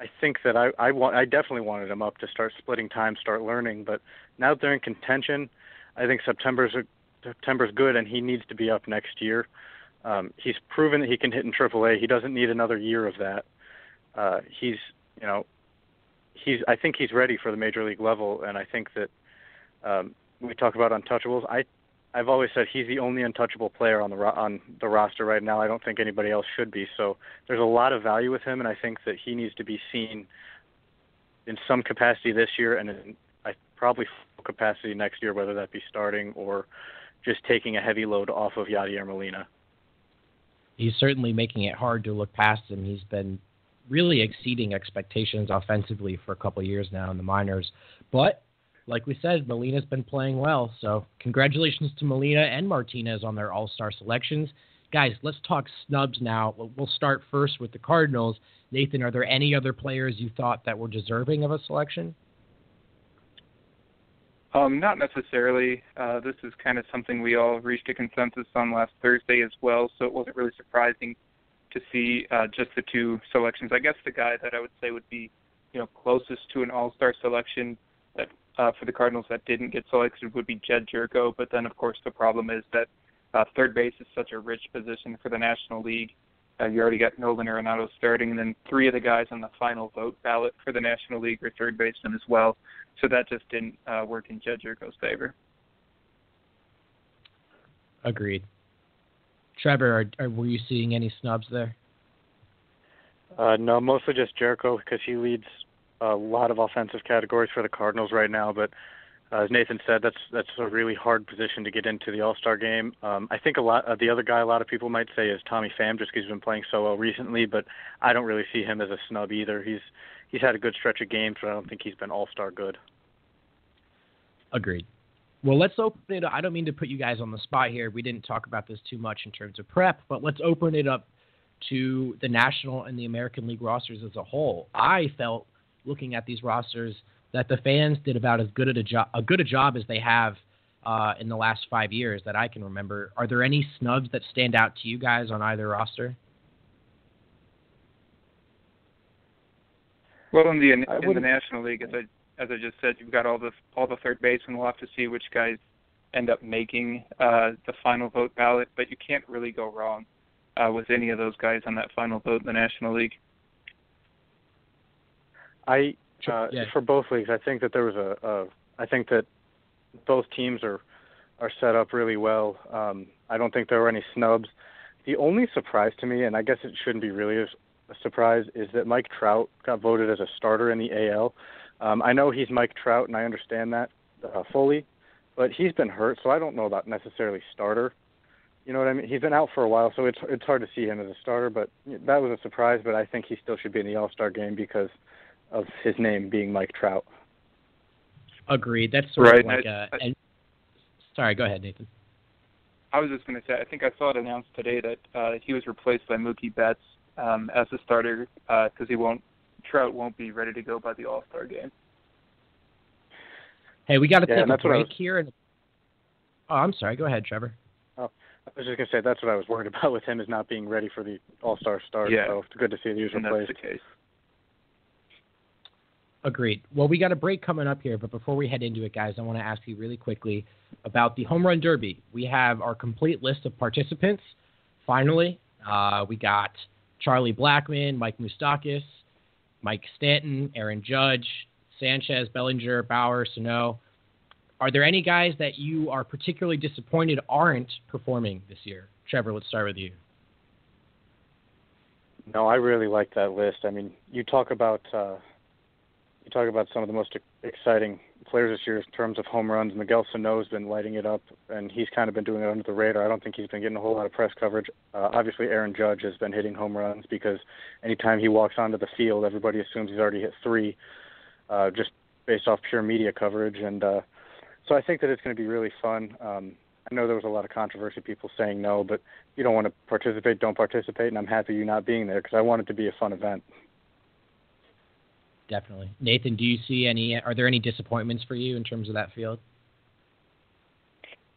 I think that I I, want, I definitely wanted him up to start splitting time, start learning. But now that they're in contention, I think September's a, September's good, and he needs to be up next year. Um, he's proven that he can hit in AAA. He doesn't need another year of that. Uh, he's you know he's I think he's ready for the major league level, and I think that um, we talk about untouchables. I I've always said he's the only untouchable player on the ro- on the roster right now. I don't think anybody else should be. So there's a lot of value with him, and I think that he needs to be seen in some capacity this year and in I, probably full capacity next year, whether that be starting or just taking a heavy load off of Yadier Molina. He's certainly making it hard to look past him. He's been really exceeding expectations offensively for a couple years now in the minors. But like we said, Molina's been playing well. So congratulations to Molina and Martinez on their All Star selections. Guys, let's talk snubs now. We'll start first with the Cardinals. Nathan, are there any other players you thought that were deserving of a selection? Um, not necessarily. Uh, this is kind of something we all reached a consensus on last Thursday as well, so it wasn't really surprising to see uh, just the two selections. I guess the guy that I would say would be, you know, closest to an All-Star selection that uh, for the Cardinals that didn't get selected would be Jedd Gyorko. But then, of course, the problem is that uh, third base is such a rich position for the National League. Uh, you already got Nolan Arenado starting, and then three of the guys on the final vote ballot for the National League are third basemen as well. So that just didn't uh, work in Jedd Gyorko's favor. Agreed. Trevor, are, are, were you seeing any snubs there? Uh, no, mostly just Gyorko because he leads a lot of offensive categories for the Cardinals right now. But uh, as Nathan said, that's that's a really hard position to get into the All Star game. Um, I think a lot uh, the other guy a lot of people might say is Tommy Pham just because he's been playing so well recently, but I don't really see him as a snub either. He's he's had a good stretch of games, but I don't think he's been All Star good. Agreed. Well, let's open it. Up. I don't mean to put you guys on the spot here. We didn't talk about this too much in terms of prep, but let's open it up to the National and the American League rosters as a whole. I felt looking at these rosters that the fans did about as good a job a good a job as they have uh, in the last five years that I can remember. Are there any snubs that stand out to you guys on either roster? Well, in the in, in the National League, as I as I just said, you've got all the all the third basemen. We'll have to see which guys end up making uh, the final vote ballot, but you can't really go wrong uh, with any of those guys on that final vote in the National League. I uh, yeah. for both leagues, I think that there was a, a. I think that both teams are are set up really well. Um, I don't think there were any snubs. The only surprise to me, and I guess it shouldn't be really a, a surprise, is that Mike Trout got voted as a starter in the AL. Um, I know he's Mike Trout, and I understand that uh, fully, but he's been hurt, so I don't know about necessarily starter. You know what I mean? He's been out for a while, so it's it's hard to see him as a starter. But that was a surprise. But I think he still should be in the All Star game because of his name being Mike Trout. Agreed. That's sort right. of like I, a. And, sorry, go ahead, Nathan. I was just going to say, I think I saw it announced today that uh, he was replaced by Mookie Betts um, as a starter because uh, he won't Trout won't be ready to go by the All Star game. Hey, we got to yeah, take a break was... here. And... Oh, I'm sorry. Go ahead, Trevor. Oh, I was just gonna say that's what I was worried about with him is not being ready for the All Star start. Yeah. So it's good to see that he was replaced. That's the case. Agreed. Well, we got a break coming up here, but before we head into it, guys, I want to ask you really quickly about the Home Run Derby. We have our complete list of participants. Finally, uh, we got Charlie Blackmon, Mike Moustakas, Mike Stanton, Aaron Judge, Sanchez, Bellinger, Bour, Sano. Are there any guys that you are particularly disappointed aren't performing this year? Trevor, let's start with you. No, I really like that list. I mean, you talk about uh, you talk about some of the most exciting players this year in terms of home runs. Miguel Sano's been lighting it up, and he's kind of been doing it under the radar. I don't think he's been getting a whole lot of press coverage. Uh, obviously, Aaron Judge has been hitting home runs because anytime he walks onto the field, everybody assumes he's already hit three, uh, just based off pure media coverage. And uh, so I think that it's going to be really fun. Um, I know there was a lot of controversy, people saying no, but you don't want to participate, don't participate, and I'm happy you not being there because I want it to be a fun event definitely. Nathan, do you see any? Are there any disappointments for you in terms of that field?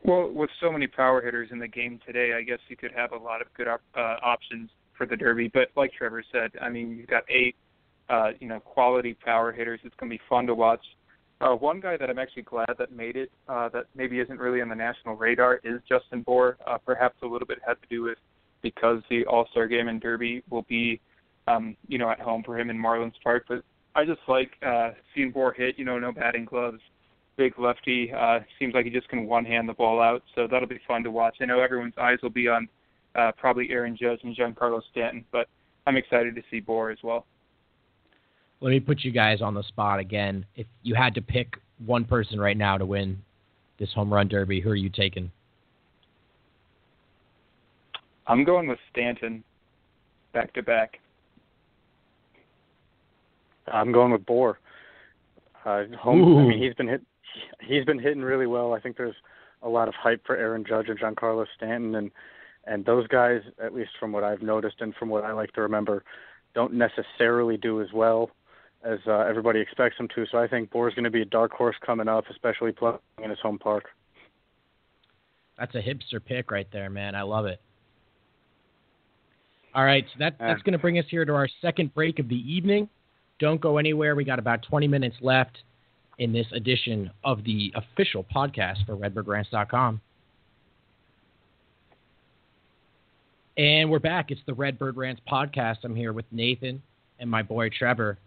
Well, with so many power hitters in the game today, I guess you could have a lot of good op- uh, options for the Derby. But like Trevor said, I mean, you've got eight, uh, you know, quality power hitters. It's going to be fun to watch. Uh, one guy that I'm actually glad that made it, uh, that maybe isn't really on the national radar, is Justin Bour. Uh, perhaps a little bit had to do with because the All Star Game and Derby will be, um, you know, at home for him in Marlins Park. But I just like uh, seeing Bour hit. You know, no batting gloves, big lefty. Uh, seems like he just can one hand the ball out. So that'll be fun to watch. I know everyone's eyes will be on uh, probably Aaron Judge and Giancarlo Stanton, but I'm excited to see Bour as well. let me put you guys on the spot again. If you had to pick one person right now to win this home run derby, who are you taking? I'm going with Stanton, back to back. I'm going with Bour. Uh, home. I mean, he's been hit. He's been hitting really well. I think there's a lot of hype for Aaron Judge and Giancarlo Stanton, and and those guys, at least from what I've noticed and from what I like to remember, don't necessarily do as well as uh, everybody expects them to. So I think Bour's going to be a dark horse coming up, especially playing in his home park. That's a hipster pick right there, man. I love it. All right, so that, that's going to bring us here to our second break of the evening. Don't go anywhere. We got about 20 minutes left in this edition of the official podcast for RedbirdRants.com. And we're back. It's the Redbird Rants podcast. I'm here with Nathan and my boy Trevor.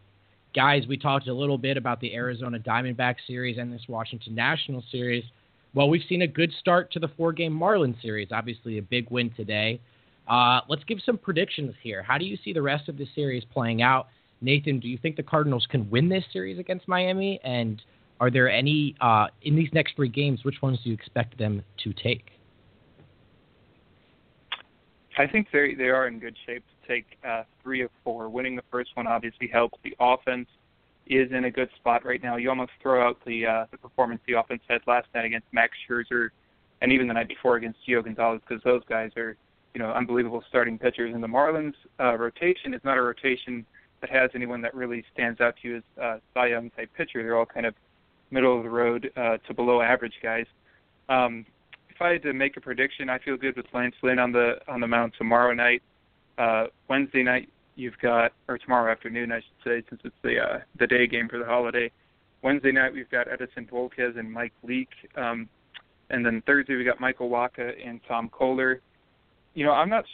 Guys, we talked a little bit about the Arizona Diamondback series and this Washington National series. Well, we've seen a good start to the four game Marlins series. Obviously, a big win today. Uh, let's give some predictions here. How do you see the rest of the series playing out? Nathan, do you think the Cardinals can win this series against Miami? And are there any, uh, in these next three games, which ones do you expect them to take? I think they they are in good shape to take uh, three of four. Winning the first one obviously helps. The offense is in a good spot right now. You almost throw out the uh, the performance the offense had last night against Max Scherzer, and even the night before against Gio Gonzalez, because those guys are you know unbelievable starting pitchers. And the Marlins uh, rotation is not a rotation that has anyone that really stands out to you as uh, Cy Young type pitcher. They're all kind of middle of the road uh, to below average guys. Um, if I had to make a prediction, I feel good with Lance Lynn on the on the mound tomorrow night. Uh, Wednesday night you've got, or tomorrow afternoon I should say, since it's the uh, the day game for the holiday. Wednesday night we've got Edinson Volquez and Mike Leake, um, and then Thursday we got Michael Wacha and Tom Koehler. You know, I'm not.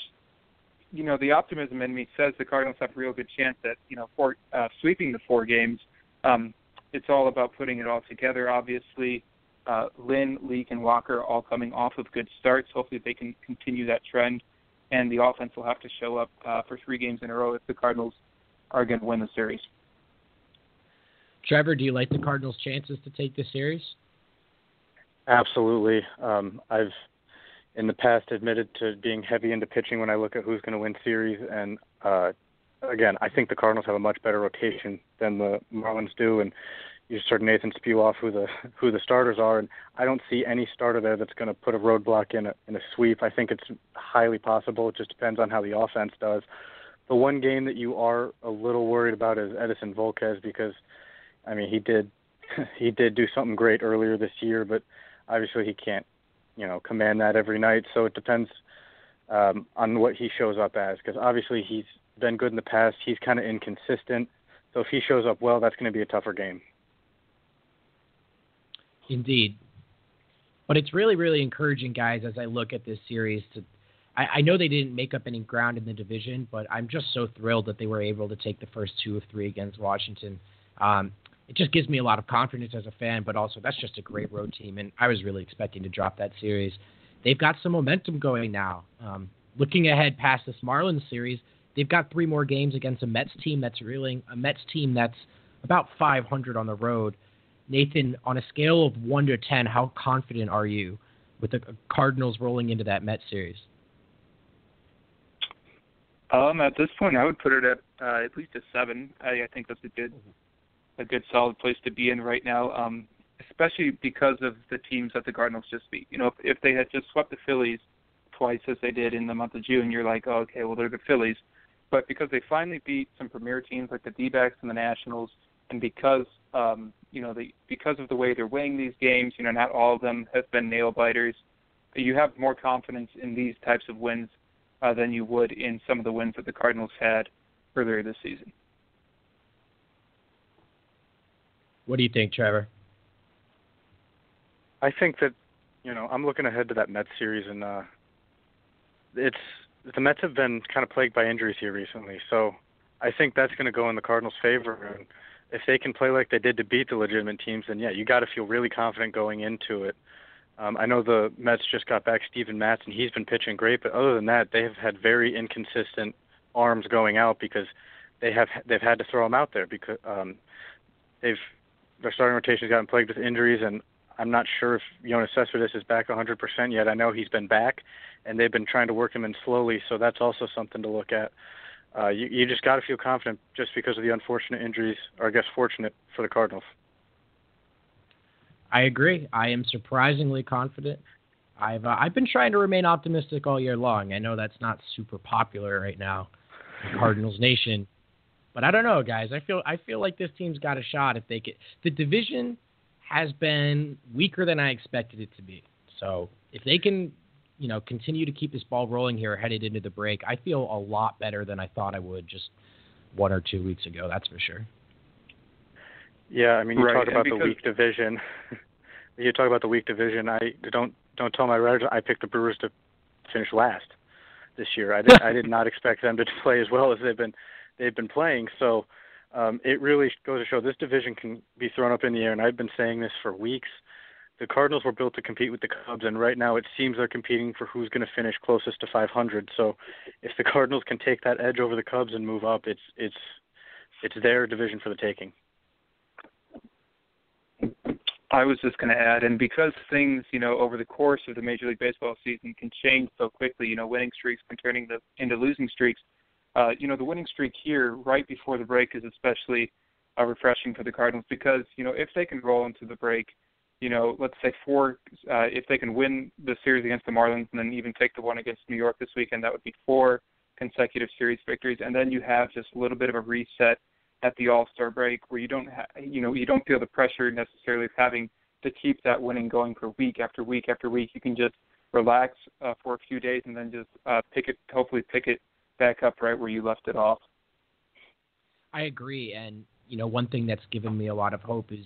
You know, the optimism in me says the Cardinals have a real good chance at you know for uh, sweeping the four games. Um, it's all about putting it all together. Obviously, uh, Lynn, Leake, and Wacha all coming off of good starts. Hopefully, they can continue that trend, and the offense will have to show up uh, for three games in a row if the Cardinals are going to win the series. Trevor, do you like the Cardinals' chances to take the series? Absolutely. Um, I've in the past admitted to being heavy into pitching when I look at who's going to win series, and uh, again, I think the Cardinals have a much better rotation than the Marlins do, and you just heard Nathan spew off who the who the starters are, and I don't see any starter there that's going to put a roadblock in a in a sweep. I think it's highly possible. It just depends on how the offense does. The one game that you are a little worried about is Edinson Volquez because, I mean, he did he did do something great earlier this year, but obviously he can't, you know, command that every night. So it depends um, on what he shows up as because obviously he's been good in the past. He's kind of inconsistent. So if he shows up well, that's going to be a tougher game. Indeed. But it's really, really encouraging, guys, as I look at this series. To, I, I know they didn't make up any ground in the division, but I'm just so thrilled that they were able to take the first two of three against Washington. Um, it just gives me a lot of confidence as a fan, but also that's just a great road team, and I was really expecting to drop that series. They've got some momentum going now. Um, looking ahead past this Marlins series, they've got three more games against a Mets team that's reeling, a Mets team that's about 500 on the road. Nathan, on a scale of one to ten, how confident are you with the Cardinals rolling into that Met series? Um, at this point, I would put it at uh, at least a seven. I, I think that's a good, a good solid place to be in right now. Um, especially because of the teams that the Cardinals just beat. You know, if, if they had just swept the Phillies twice as they did in the month of June, you're like, oh, okay, well they're the Phillies. But because they finally beat some premier teams like the D-backs and the Nationals, and because um, you know the because of the way they're weighing these games, you know not all of them have been nail biters. You have more confidence in these types of wins uh, than you would in some of the wins that the Cardinals had earlier this season. What do you think, Trevor? I think that you know I'm looking ahead to that Mets series, and uh, it's the Mets have been kind of plagued by injuries here recently, so I think that's going to go in the Cardinals' favor. And if they can play like they did to beat the legitimate teams, then yeah, you got to feel really confident going into it. Um, I know the Mets just got back Steven Matz, and he's been pitching great, but other than that, they have had very inconsistent arms going out because they have they've had to throw him out there because um, they've their starting rotation's gotten plagued with injuries, and I'm not sure if Yoenis Cespedes is back 100% yet. I know he's been back, and they've been trying to work him in slowly, so that's also something to look at. Uh, you, you just got to feel confident just because of the unfortunate injuries, or I guess fortunate for the Cardinals. I agree. I am surprisingly confident. I've uh, I've been trying to remain optimistic all year long. I know that's not super popular right now, in Cardinals Nation, but I don't know, guys. I feel I feel like this team's got a shot if they get the division has been weaker than I expected it to be. So if they can, you know, continue to keep this ball rolling here headed into the break, I feel a lot better than I thought I would just one or two weeks ago. That's for sure. Yeah, I mean, you Right, talk and about the weak division. you talk about the weak division. I don't don't tell my writers I picked the Brewers to finish last this year. I did I did not expect them to play as well as they've been they've been playing. So um, it really goes to show this division can be thrown up in the air. And I've been saying this for weeks. The Cardinals were built to compete with the Cubs, and right now it seems they're competing for who's going to finish closest to 500. So if the Cardinals can take that edge over the Cubs and move up, it's it's it's their division for the taking. I was just going to add, and because things, you know, over the course of the Major League Baseball season can change so quickly, you know, winning streaks can turn into, into losing streaks. Uh, you know, the winning streak here right before the break is especially uh, refreshing for the Cardinals because, you know, if they can roll into the break, you know, let's say four, uh, if they can win the series against the Marlins and then even take the one against New York this weekend, that would be four consecutive series victories, and then you have just a little bit of a reset at the All Star break where you don't ha- you know you don't feel the pressure necessarily of having to keep that winning going for week after week after week. You can just relax uh, for a few days and then just uh, pick it, hopefully pick it back up right where you left it off. I agree, and you know, one thing that's given me a lot of hope is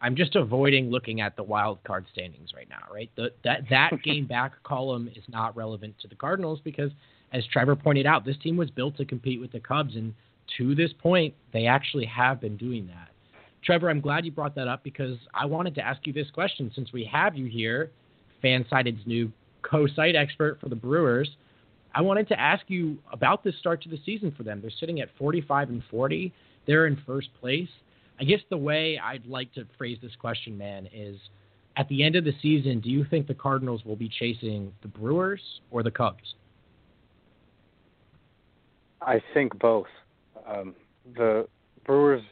I'm just avoiding looking at the wild card standings right now. Right, the, that that game back column is not relevant to the Cardinals because, as Trevor pointed out, this team was built to compete with the Cubs, and to this point, they actually have been doing that. Trevor, I'm glad you brought that up because I wanted to ask you this question since we have you here, Fansided's new co-site expert for the Brewers. I wanted to ask you about this start to the season for them. They're sitting at 45 and 40. They're in first place. I guess the way I'd like to phrase this question, man, is at the end of the season, do you think the Cardinals will be chasing the Brewers or the Cubs? I think both. Um, the Brewers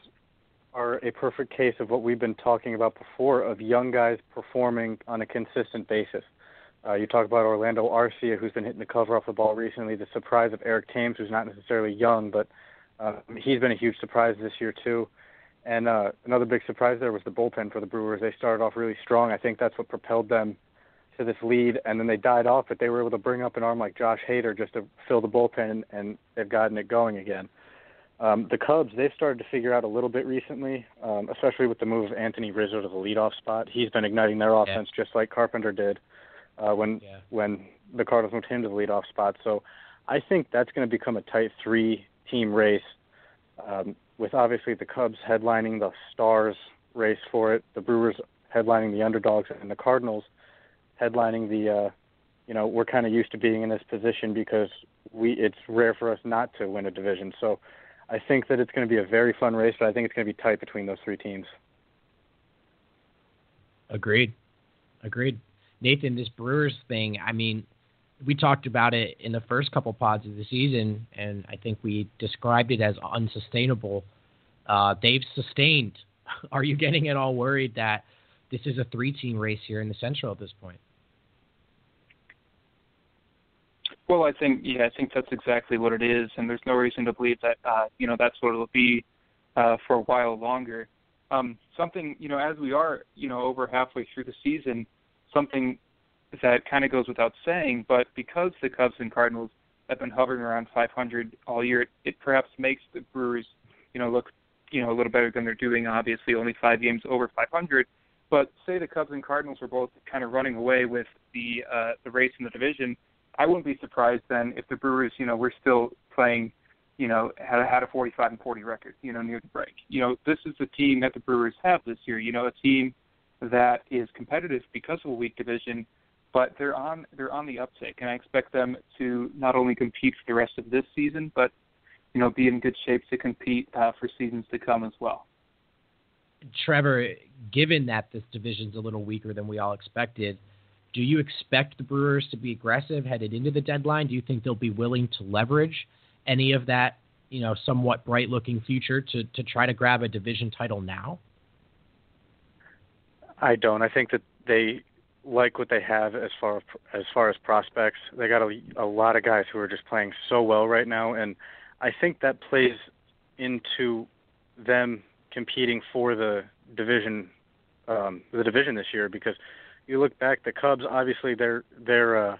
are a perfect case of what we've been talking about before of young guys performing on a consistent basis. Uh, you talk about Orlando Arcia, who's been hitting the cover off the ball recently. The surprise of Eric Thames, who's not necessarily young, but uh, he's been a huge surprise this year too. And uh, another big surprise there was the bullpen for the Brewers. They started off really strong. I think that's what propelled them to this lead, and then they died off, but they were able to bring up an arm like Josh Hader just to fill the bullpen, and they've gotten it going again. Um, the Cubs, they've started to figure out a little bit recently, um, especially with the move of Anthony Rizzo to the leadoff spot. He's been igniting their offense just like Carpenter did uh, when Yeah. when the Cardinals moved him to the leadoff spot. So I think that's going to become a tight three-team race, um, with obviously the Cubs headlining the Stars race for it, the Brewers headlining the underdogs, and the Cardinals headlining the. Uh, you know, we're kind of used to being in this position because we it's rare for us not to win a division. So I think that it's going to be a very fun race, but I think it's going to be tight between those three teams. Agreed. Agreed. Nathan, this Brewers thing, I mean, we talked about it in the first couple pods of the season, and I think we described it as unsustainable. Uh, they've sustained. Are you getting at all worried that this is a three team race here in the Central at this point? Well, I think yeah, I think that's exactly what it is, and there's no reason to believe that uh, you know that's what it'll be uh, for a while longer. Um, something you know, as we are you know over halfway through the season, something that kind of goes without saying, but because the Cubs and Cardinals have been hovering around 500 all year, it, it perhaps makes the Brewers you know look you know a little better than they're doing. Obviously, only five games over 500. But say the Cubs and Cardinals were both kind of running away with the uh, the race in the division. I wouldn't be surprised then if the Brewers, you know, were still playing, you know, had had a 45 and 40 record, you know, near the break. You know, this is the team that the Brewers have this year. You know, a team that is competitive because of a weak division, but they're on they're on the uptick, and I expect them to not only compete for the rest of this season, but you know, be in good shape to compete uh, for seasons to come as well. Trevor, given that this division's a little weaker than we all expected, do you expect the Brewers to be aggressive headed into the deadline? Do you think they'll be willing to leverage any of that, you know, somewhat bright-looking future to to try to grab a division title now? I don't. I think that they like what they have as far as far as prospects. They got a, a lot of guys who are just playing so well right now, and I think that plays into them competing for the division, um, the division this year. Because you look back, the Cubs obviously their their uh,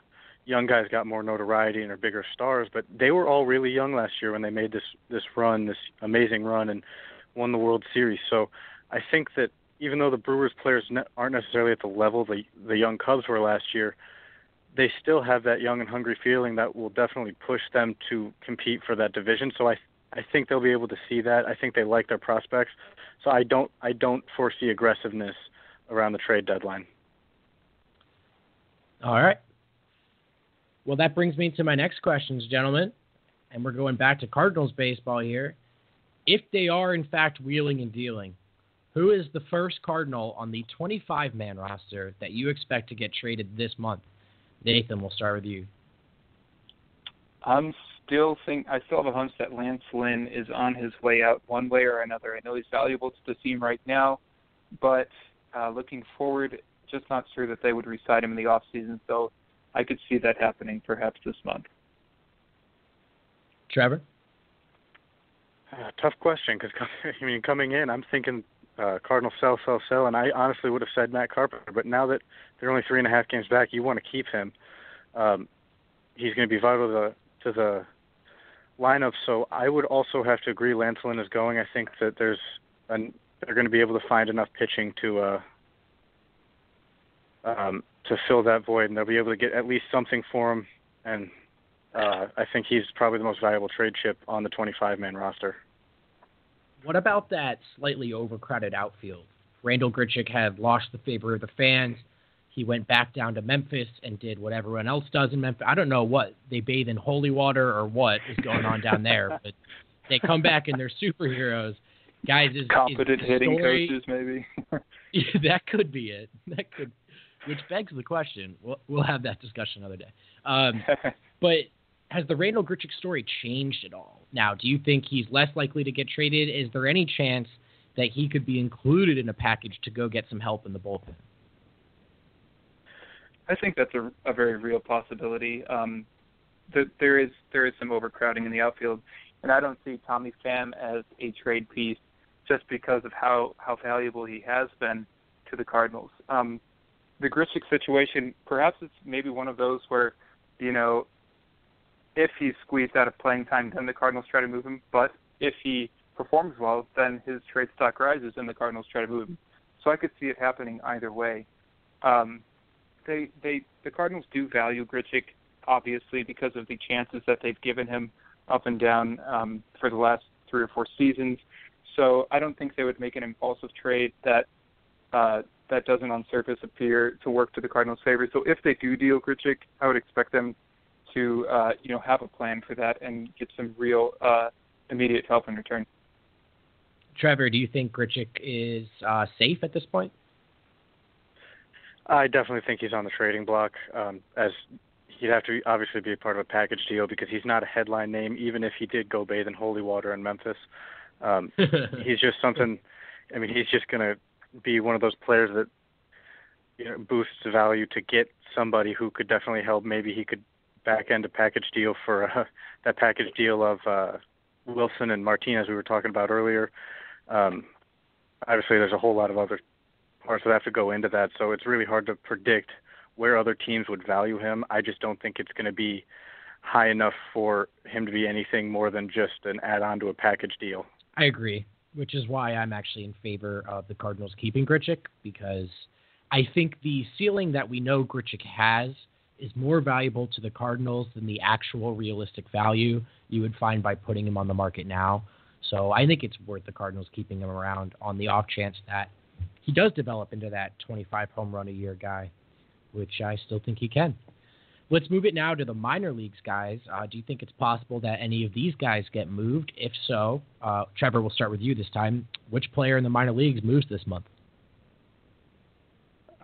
young guys got more notoriety and are bigger stars, but they were all really young last year when they made this this run, this amazing run, and won the World Series. So I think that even though the Brewers players ne- aren't necessarily at the level the the young Cubs were last year, they still have that young and hungry feeling that will definitely push them to compete for that division. So I I think they'll be able to see that. I think they like their prospects. So I don't I don't foresee aggressiveness around the trade deadline. All right. Well, that brings me to my next questions, gentlemen. And we're going back to Cardinals baseball here. If they are, in fact, wheeling and dealing, who is the first Cardinal on the 25 man roster that you expect to get traded this month? Nathan, we'll start with you. I'm still think I still have a hunch that Lance Lynn is on his way out one way or another. I know he's valuable to the team right now, but uh, looking forward, just not sure that they would resign him in the off season. So I could see that happening perhaps this month. Trevor. Uh, tough question because I mean coming in, I'm thinking uh, Cardinal sell, sell, sell, and I honestly would have said Matt Carpenter, but now that they're only three and a half games back, you want to keep him. Um, he's going to be vital to the to the lineup. So I would also have to agree. Lance Lynn is going. I think that there's an, they're going to be able to find enough pitching to uh, um, to fill that void, and they'll be able to get at least something for him. And uh, I think he's probably the most valuable trade chip on the 25-man roster. What about that slightly overcrowded outfield? Randall Grichuk had lost the favor of the fans. He went back down to Memphis and did what everyone else does in Memphis. I don't know what they bathe in holy water or what is going on down there, but they come back and they're superheroes. Guys, is competent is hitting story, coaches, maybe. that could be it. That could, which begs the question. We'll we'll have that discussion another day. Um, but has the Randall Grichuk story changed at all? Now, do you think he's less likely to get traded? Is there any chance that he could be included in a package to go get some help in the bullpen? I think that's a, a very real possibility. Um, the, there is there is some overcrowding in the outfield, and I don't see Tommy Pham as a trade piece just because of how how valuable he has been to the Cardinals. Um, the Grichuk situation, perhaps it's maybe one of those where, you know, if he's squeezed out of playing time, then the Cardinals try to move him. But if he performs well, then his trade stock rises and the Cardinals try to move him. So I could see it happening either way. Um, they they the Cardinals do value Grichuk obviously because of the chances that they've given him up and down um, for the last three or four seasons. So I don't think they would make an impulsive trade that uh, that doesn't on surface appear to work to the Cardinals' favor. So if they do deal Grichuk, I would expect them to uh, you know have a plan for that and get some real uh, immediate help in return. Trevor, do you think Grichuk is uh, safe at this point? I definitely think he's on the trading block. Um, as he'd have to obviously be a part of a package deal because he's not a headline name, even if he did go bathe in holy water in Memphis. Um, he's just something. I mean, he's just going to be one of those players that you know boosts value to get somebody who could definitely help. Maybe he could back end a package deal for uh, that package deal of uh, Wilson and Martinez we were talking about earlier. Um, obviously, there's a whole lot of other parts that have to go into that, so it's really hard to predict where other teams would value him. I just don't think it's going to be high enough for him to be anything more than just an add-on to a package deal. I agree, which is why I'm actually in favor of the Cardinals keeping Grichuk because I think the ceiling that we know Grichuk has is more valuable to the Cardinals than the actual realistic value you would find by putting him on the market now. So I think it's worth the Cardinals keeping him around on the off chance that he does develop into that 25 home run a year guy, which I still think he can. Let's move it now to the minor leagues, guys. Uh, do you think it's possible that any of these guys get moved? If so, uh, Trevor, we'll start with you this time. Which player in the minor leagues moves this month?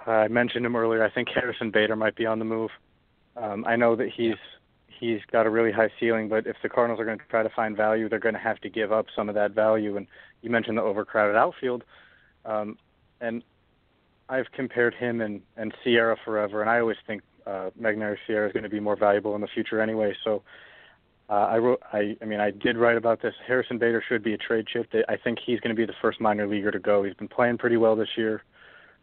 I mentioned him earlier. I think Harrison Bader might be on the move. Um, I know that he's he's got a really high ceiling, but if the Cardinals are going to try to find value, they're going to have to give up some of that value. And you mentioned the overcrowded outfield, um, and I've compared him and and Sierra forever, and I always think uh, Magneuris Sierra is going to be more valuable in the future anyway. So. Uh, I wrote. I, I mean, I did write about this. Harrison Bader should be a trade chip. I think he's going to be the first minor leaguer to go. He's been playing pretty well this year.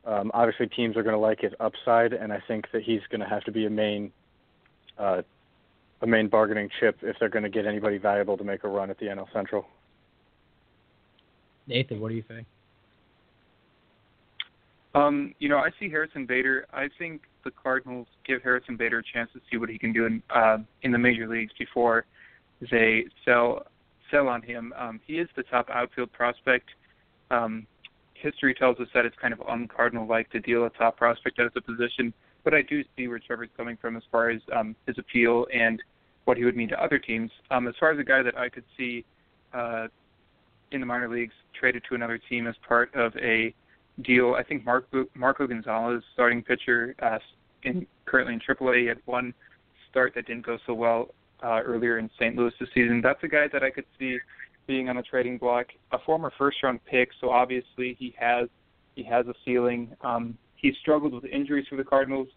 Um, obviously, teams are going to like his upside, and I think that he's going to have to be a main, uh, a main bargaining chip if they're going to get anybody valuable to make a run at the NL Central. Nathan, what do you think? Um, you know, I see Harrison Bader. I think the Cardinals give Harrison Bader a chance to see what he can do in uh, in the major leagues before they sell sell on him. Um, he is the top outfield prospect. Um, history tells us that it's kind of uncardinal-like to deal a top prospect at a position, but I do see where Trevor's coming from as far as um, his appeal and what he would mean to other teams. Um, as far as a guy that I could see uh, in the minor leagues traded to another team as part of a deal, I think Marco, Marco Gonzalez, starting pitcher, uh, in, currently in AAA, had one start that didn't go so well uh, earlier in St. Louis this season. That's a guy that I could see being on the trading block, a former first round pick, so obviously he has he has a ceiling. Um, he struggled with injuries for the Cardinals,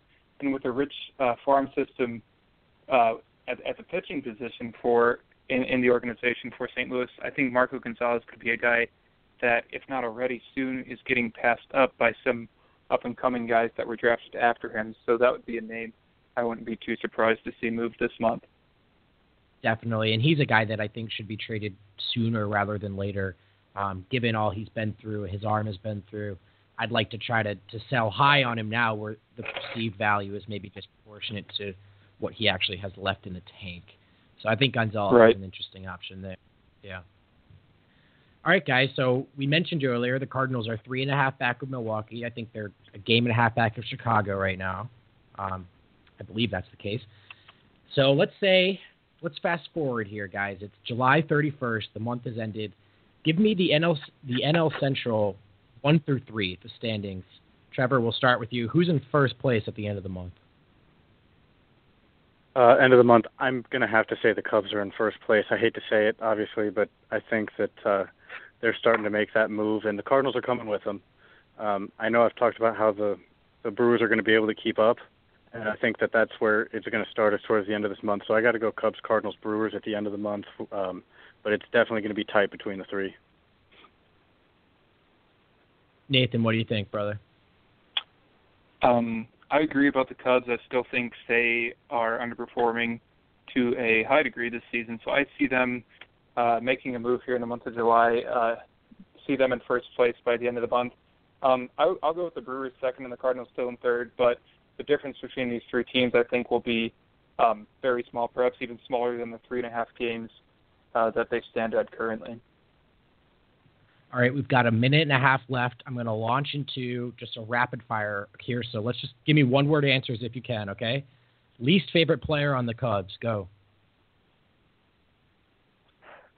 and with a rich uh, farm system uh, at, at the pitching position for in, in the organization for St. Louis, I think Marco Gonzalez could be a guy that, if not already, soon is getting passed up by some up and coming guys that were drafted after him. So that would be a name I wouldn't be too surprised to see moved this month definitely. And he's a guy that I think should be traded sooner rather than later, um, given all he's been through, his arm has been through. I'd like to try to, to sell high on him now where the perceived value is maybe disproportionate to what he actually has left in the tank. So I think Gonzalez right. is an interesting option there. Yeah. All right, guys. So we mentioned earlier the Cardinals are three and a half back of Milwaukee. I think they're a game and a half back of Chicago right now. Um, I believe that's the case. So let's say let's fast forward here, guys. It's July 31st. The month has ended. Give me the NL the NL Central one through three, the standings. Trevor, we'll start with you. Who's in first place at the end of the month? Uh, end of the month, I'm going to have to say the Cubs are in first place. I hate to say it, obviously, but I think that uh, they're starting to make that move, and the Cardinals are coming with them. Um, I know I've talked about how the the Brewers are going to be able to keep up, and I think that that's where it's going to start us towards the end of this month. So I got to go Cubs, Cardinals, Brewers at the end of the month, um, but it's definitely going to be tight between the three. Nathan, what do you think, brother? Um, I agree about the Cubs. I still think they are underperforming to a high degree this season. So I see them uh, making a move here in the month of July. Uh, see them in first place by the end of the month. Um, I, I'll go with the Brewers second and the Cardinals still in third, but the difference between these three teams, I think, will be um, very small, perhaps even smaller than the three and a half games uh, that they stand at currently. All right, we've got a minute and a half left. I'm going to launch into just a rapid fire here. So let's just give me one word answers if you can, okay? Least favorite player on the Cubs, go.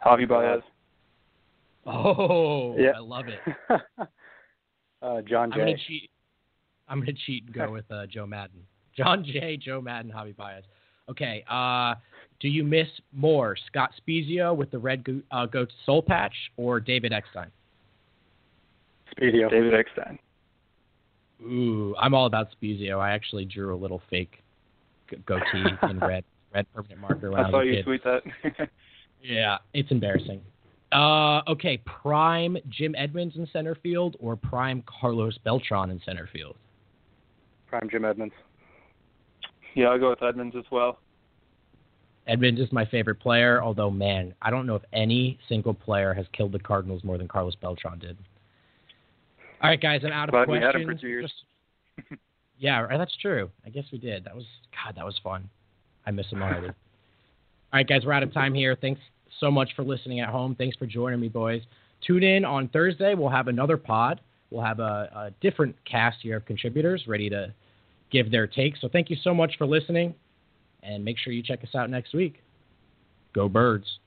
Javi Baez. Oh, yeah. I love it. uh, Jon Jay. I'm going to cheat. I'm going to cheat and go with uh, Joe Maddon. Jon Jay, Joe Maddon, Javi Baez. Okay. Uh, do you miss more Scott Spiezio with the red go- uh, goat soul patch or David Eckstein? Spiezio. David Eckstein. Ooh, I'm all about Spiezio. I actually drew a little fake goatee in red, red permanent marker when I, I saw you kid. tweet that. yeah, it's embarrassing. Uh, okay, prime Jim Edmonds in center field or prime Carlos Beltran in center field? Prime Jim Edmonds. Yeah, I'll go with Edmonds as well. Edmonds is my favorite player, although man, I don't know if any single player has killed the Cardinals more than Carlos Beltran did. All right, guys, I'm out of Glad questions. We had him for two years. Just, yeah, that's true. I guess we did. That was God. That was fun. I miss him already. All right, guys, we're out of time here. Thanks so much for listening at home. Thanks for joining me, boys. Tune in on Thursday. We'll have another pod. We'll have a, a different cast here of contributors ready to give their take. So thank you so much for listening. And make sure you check us out next week. Go Birds.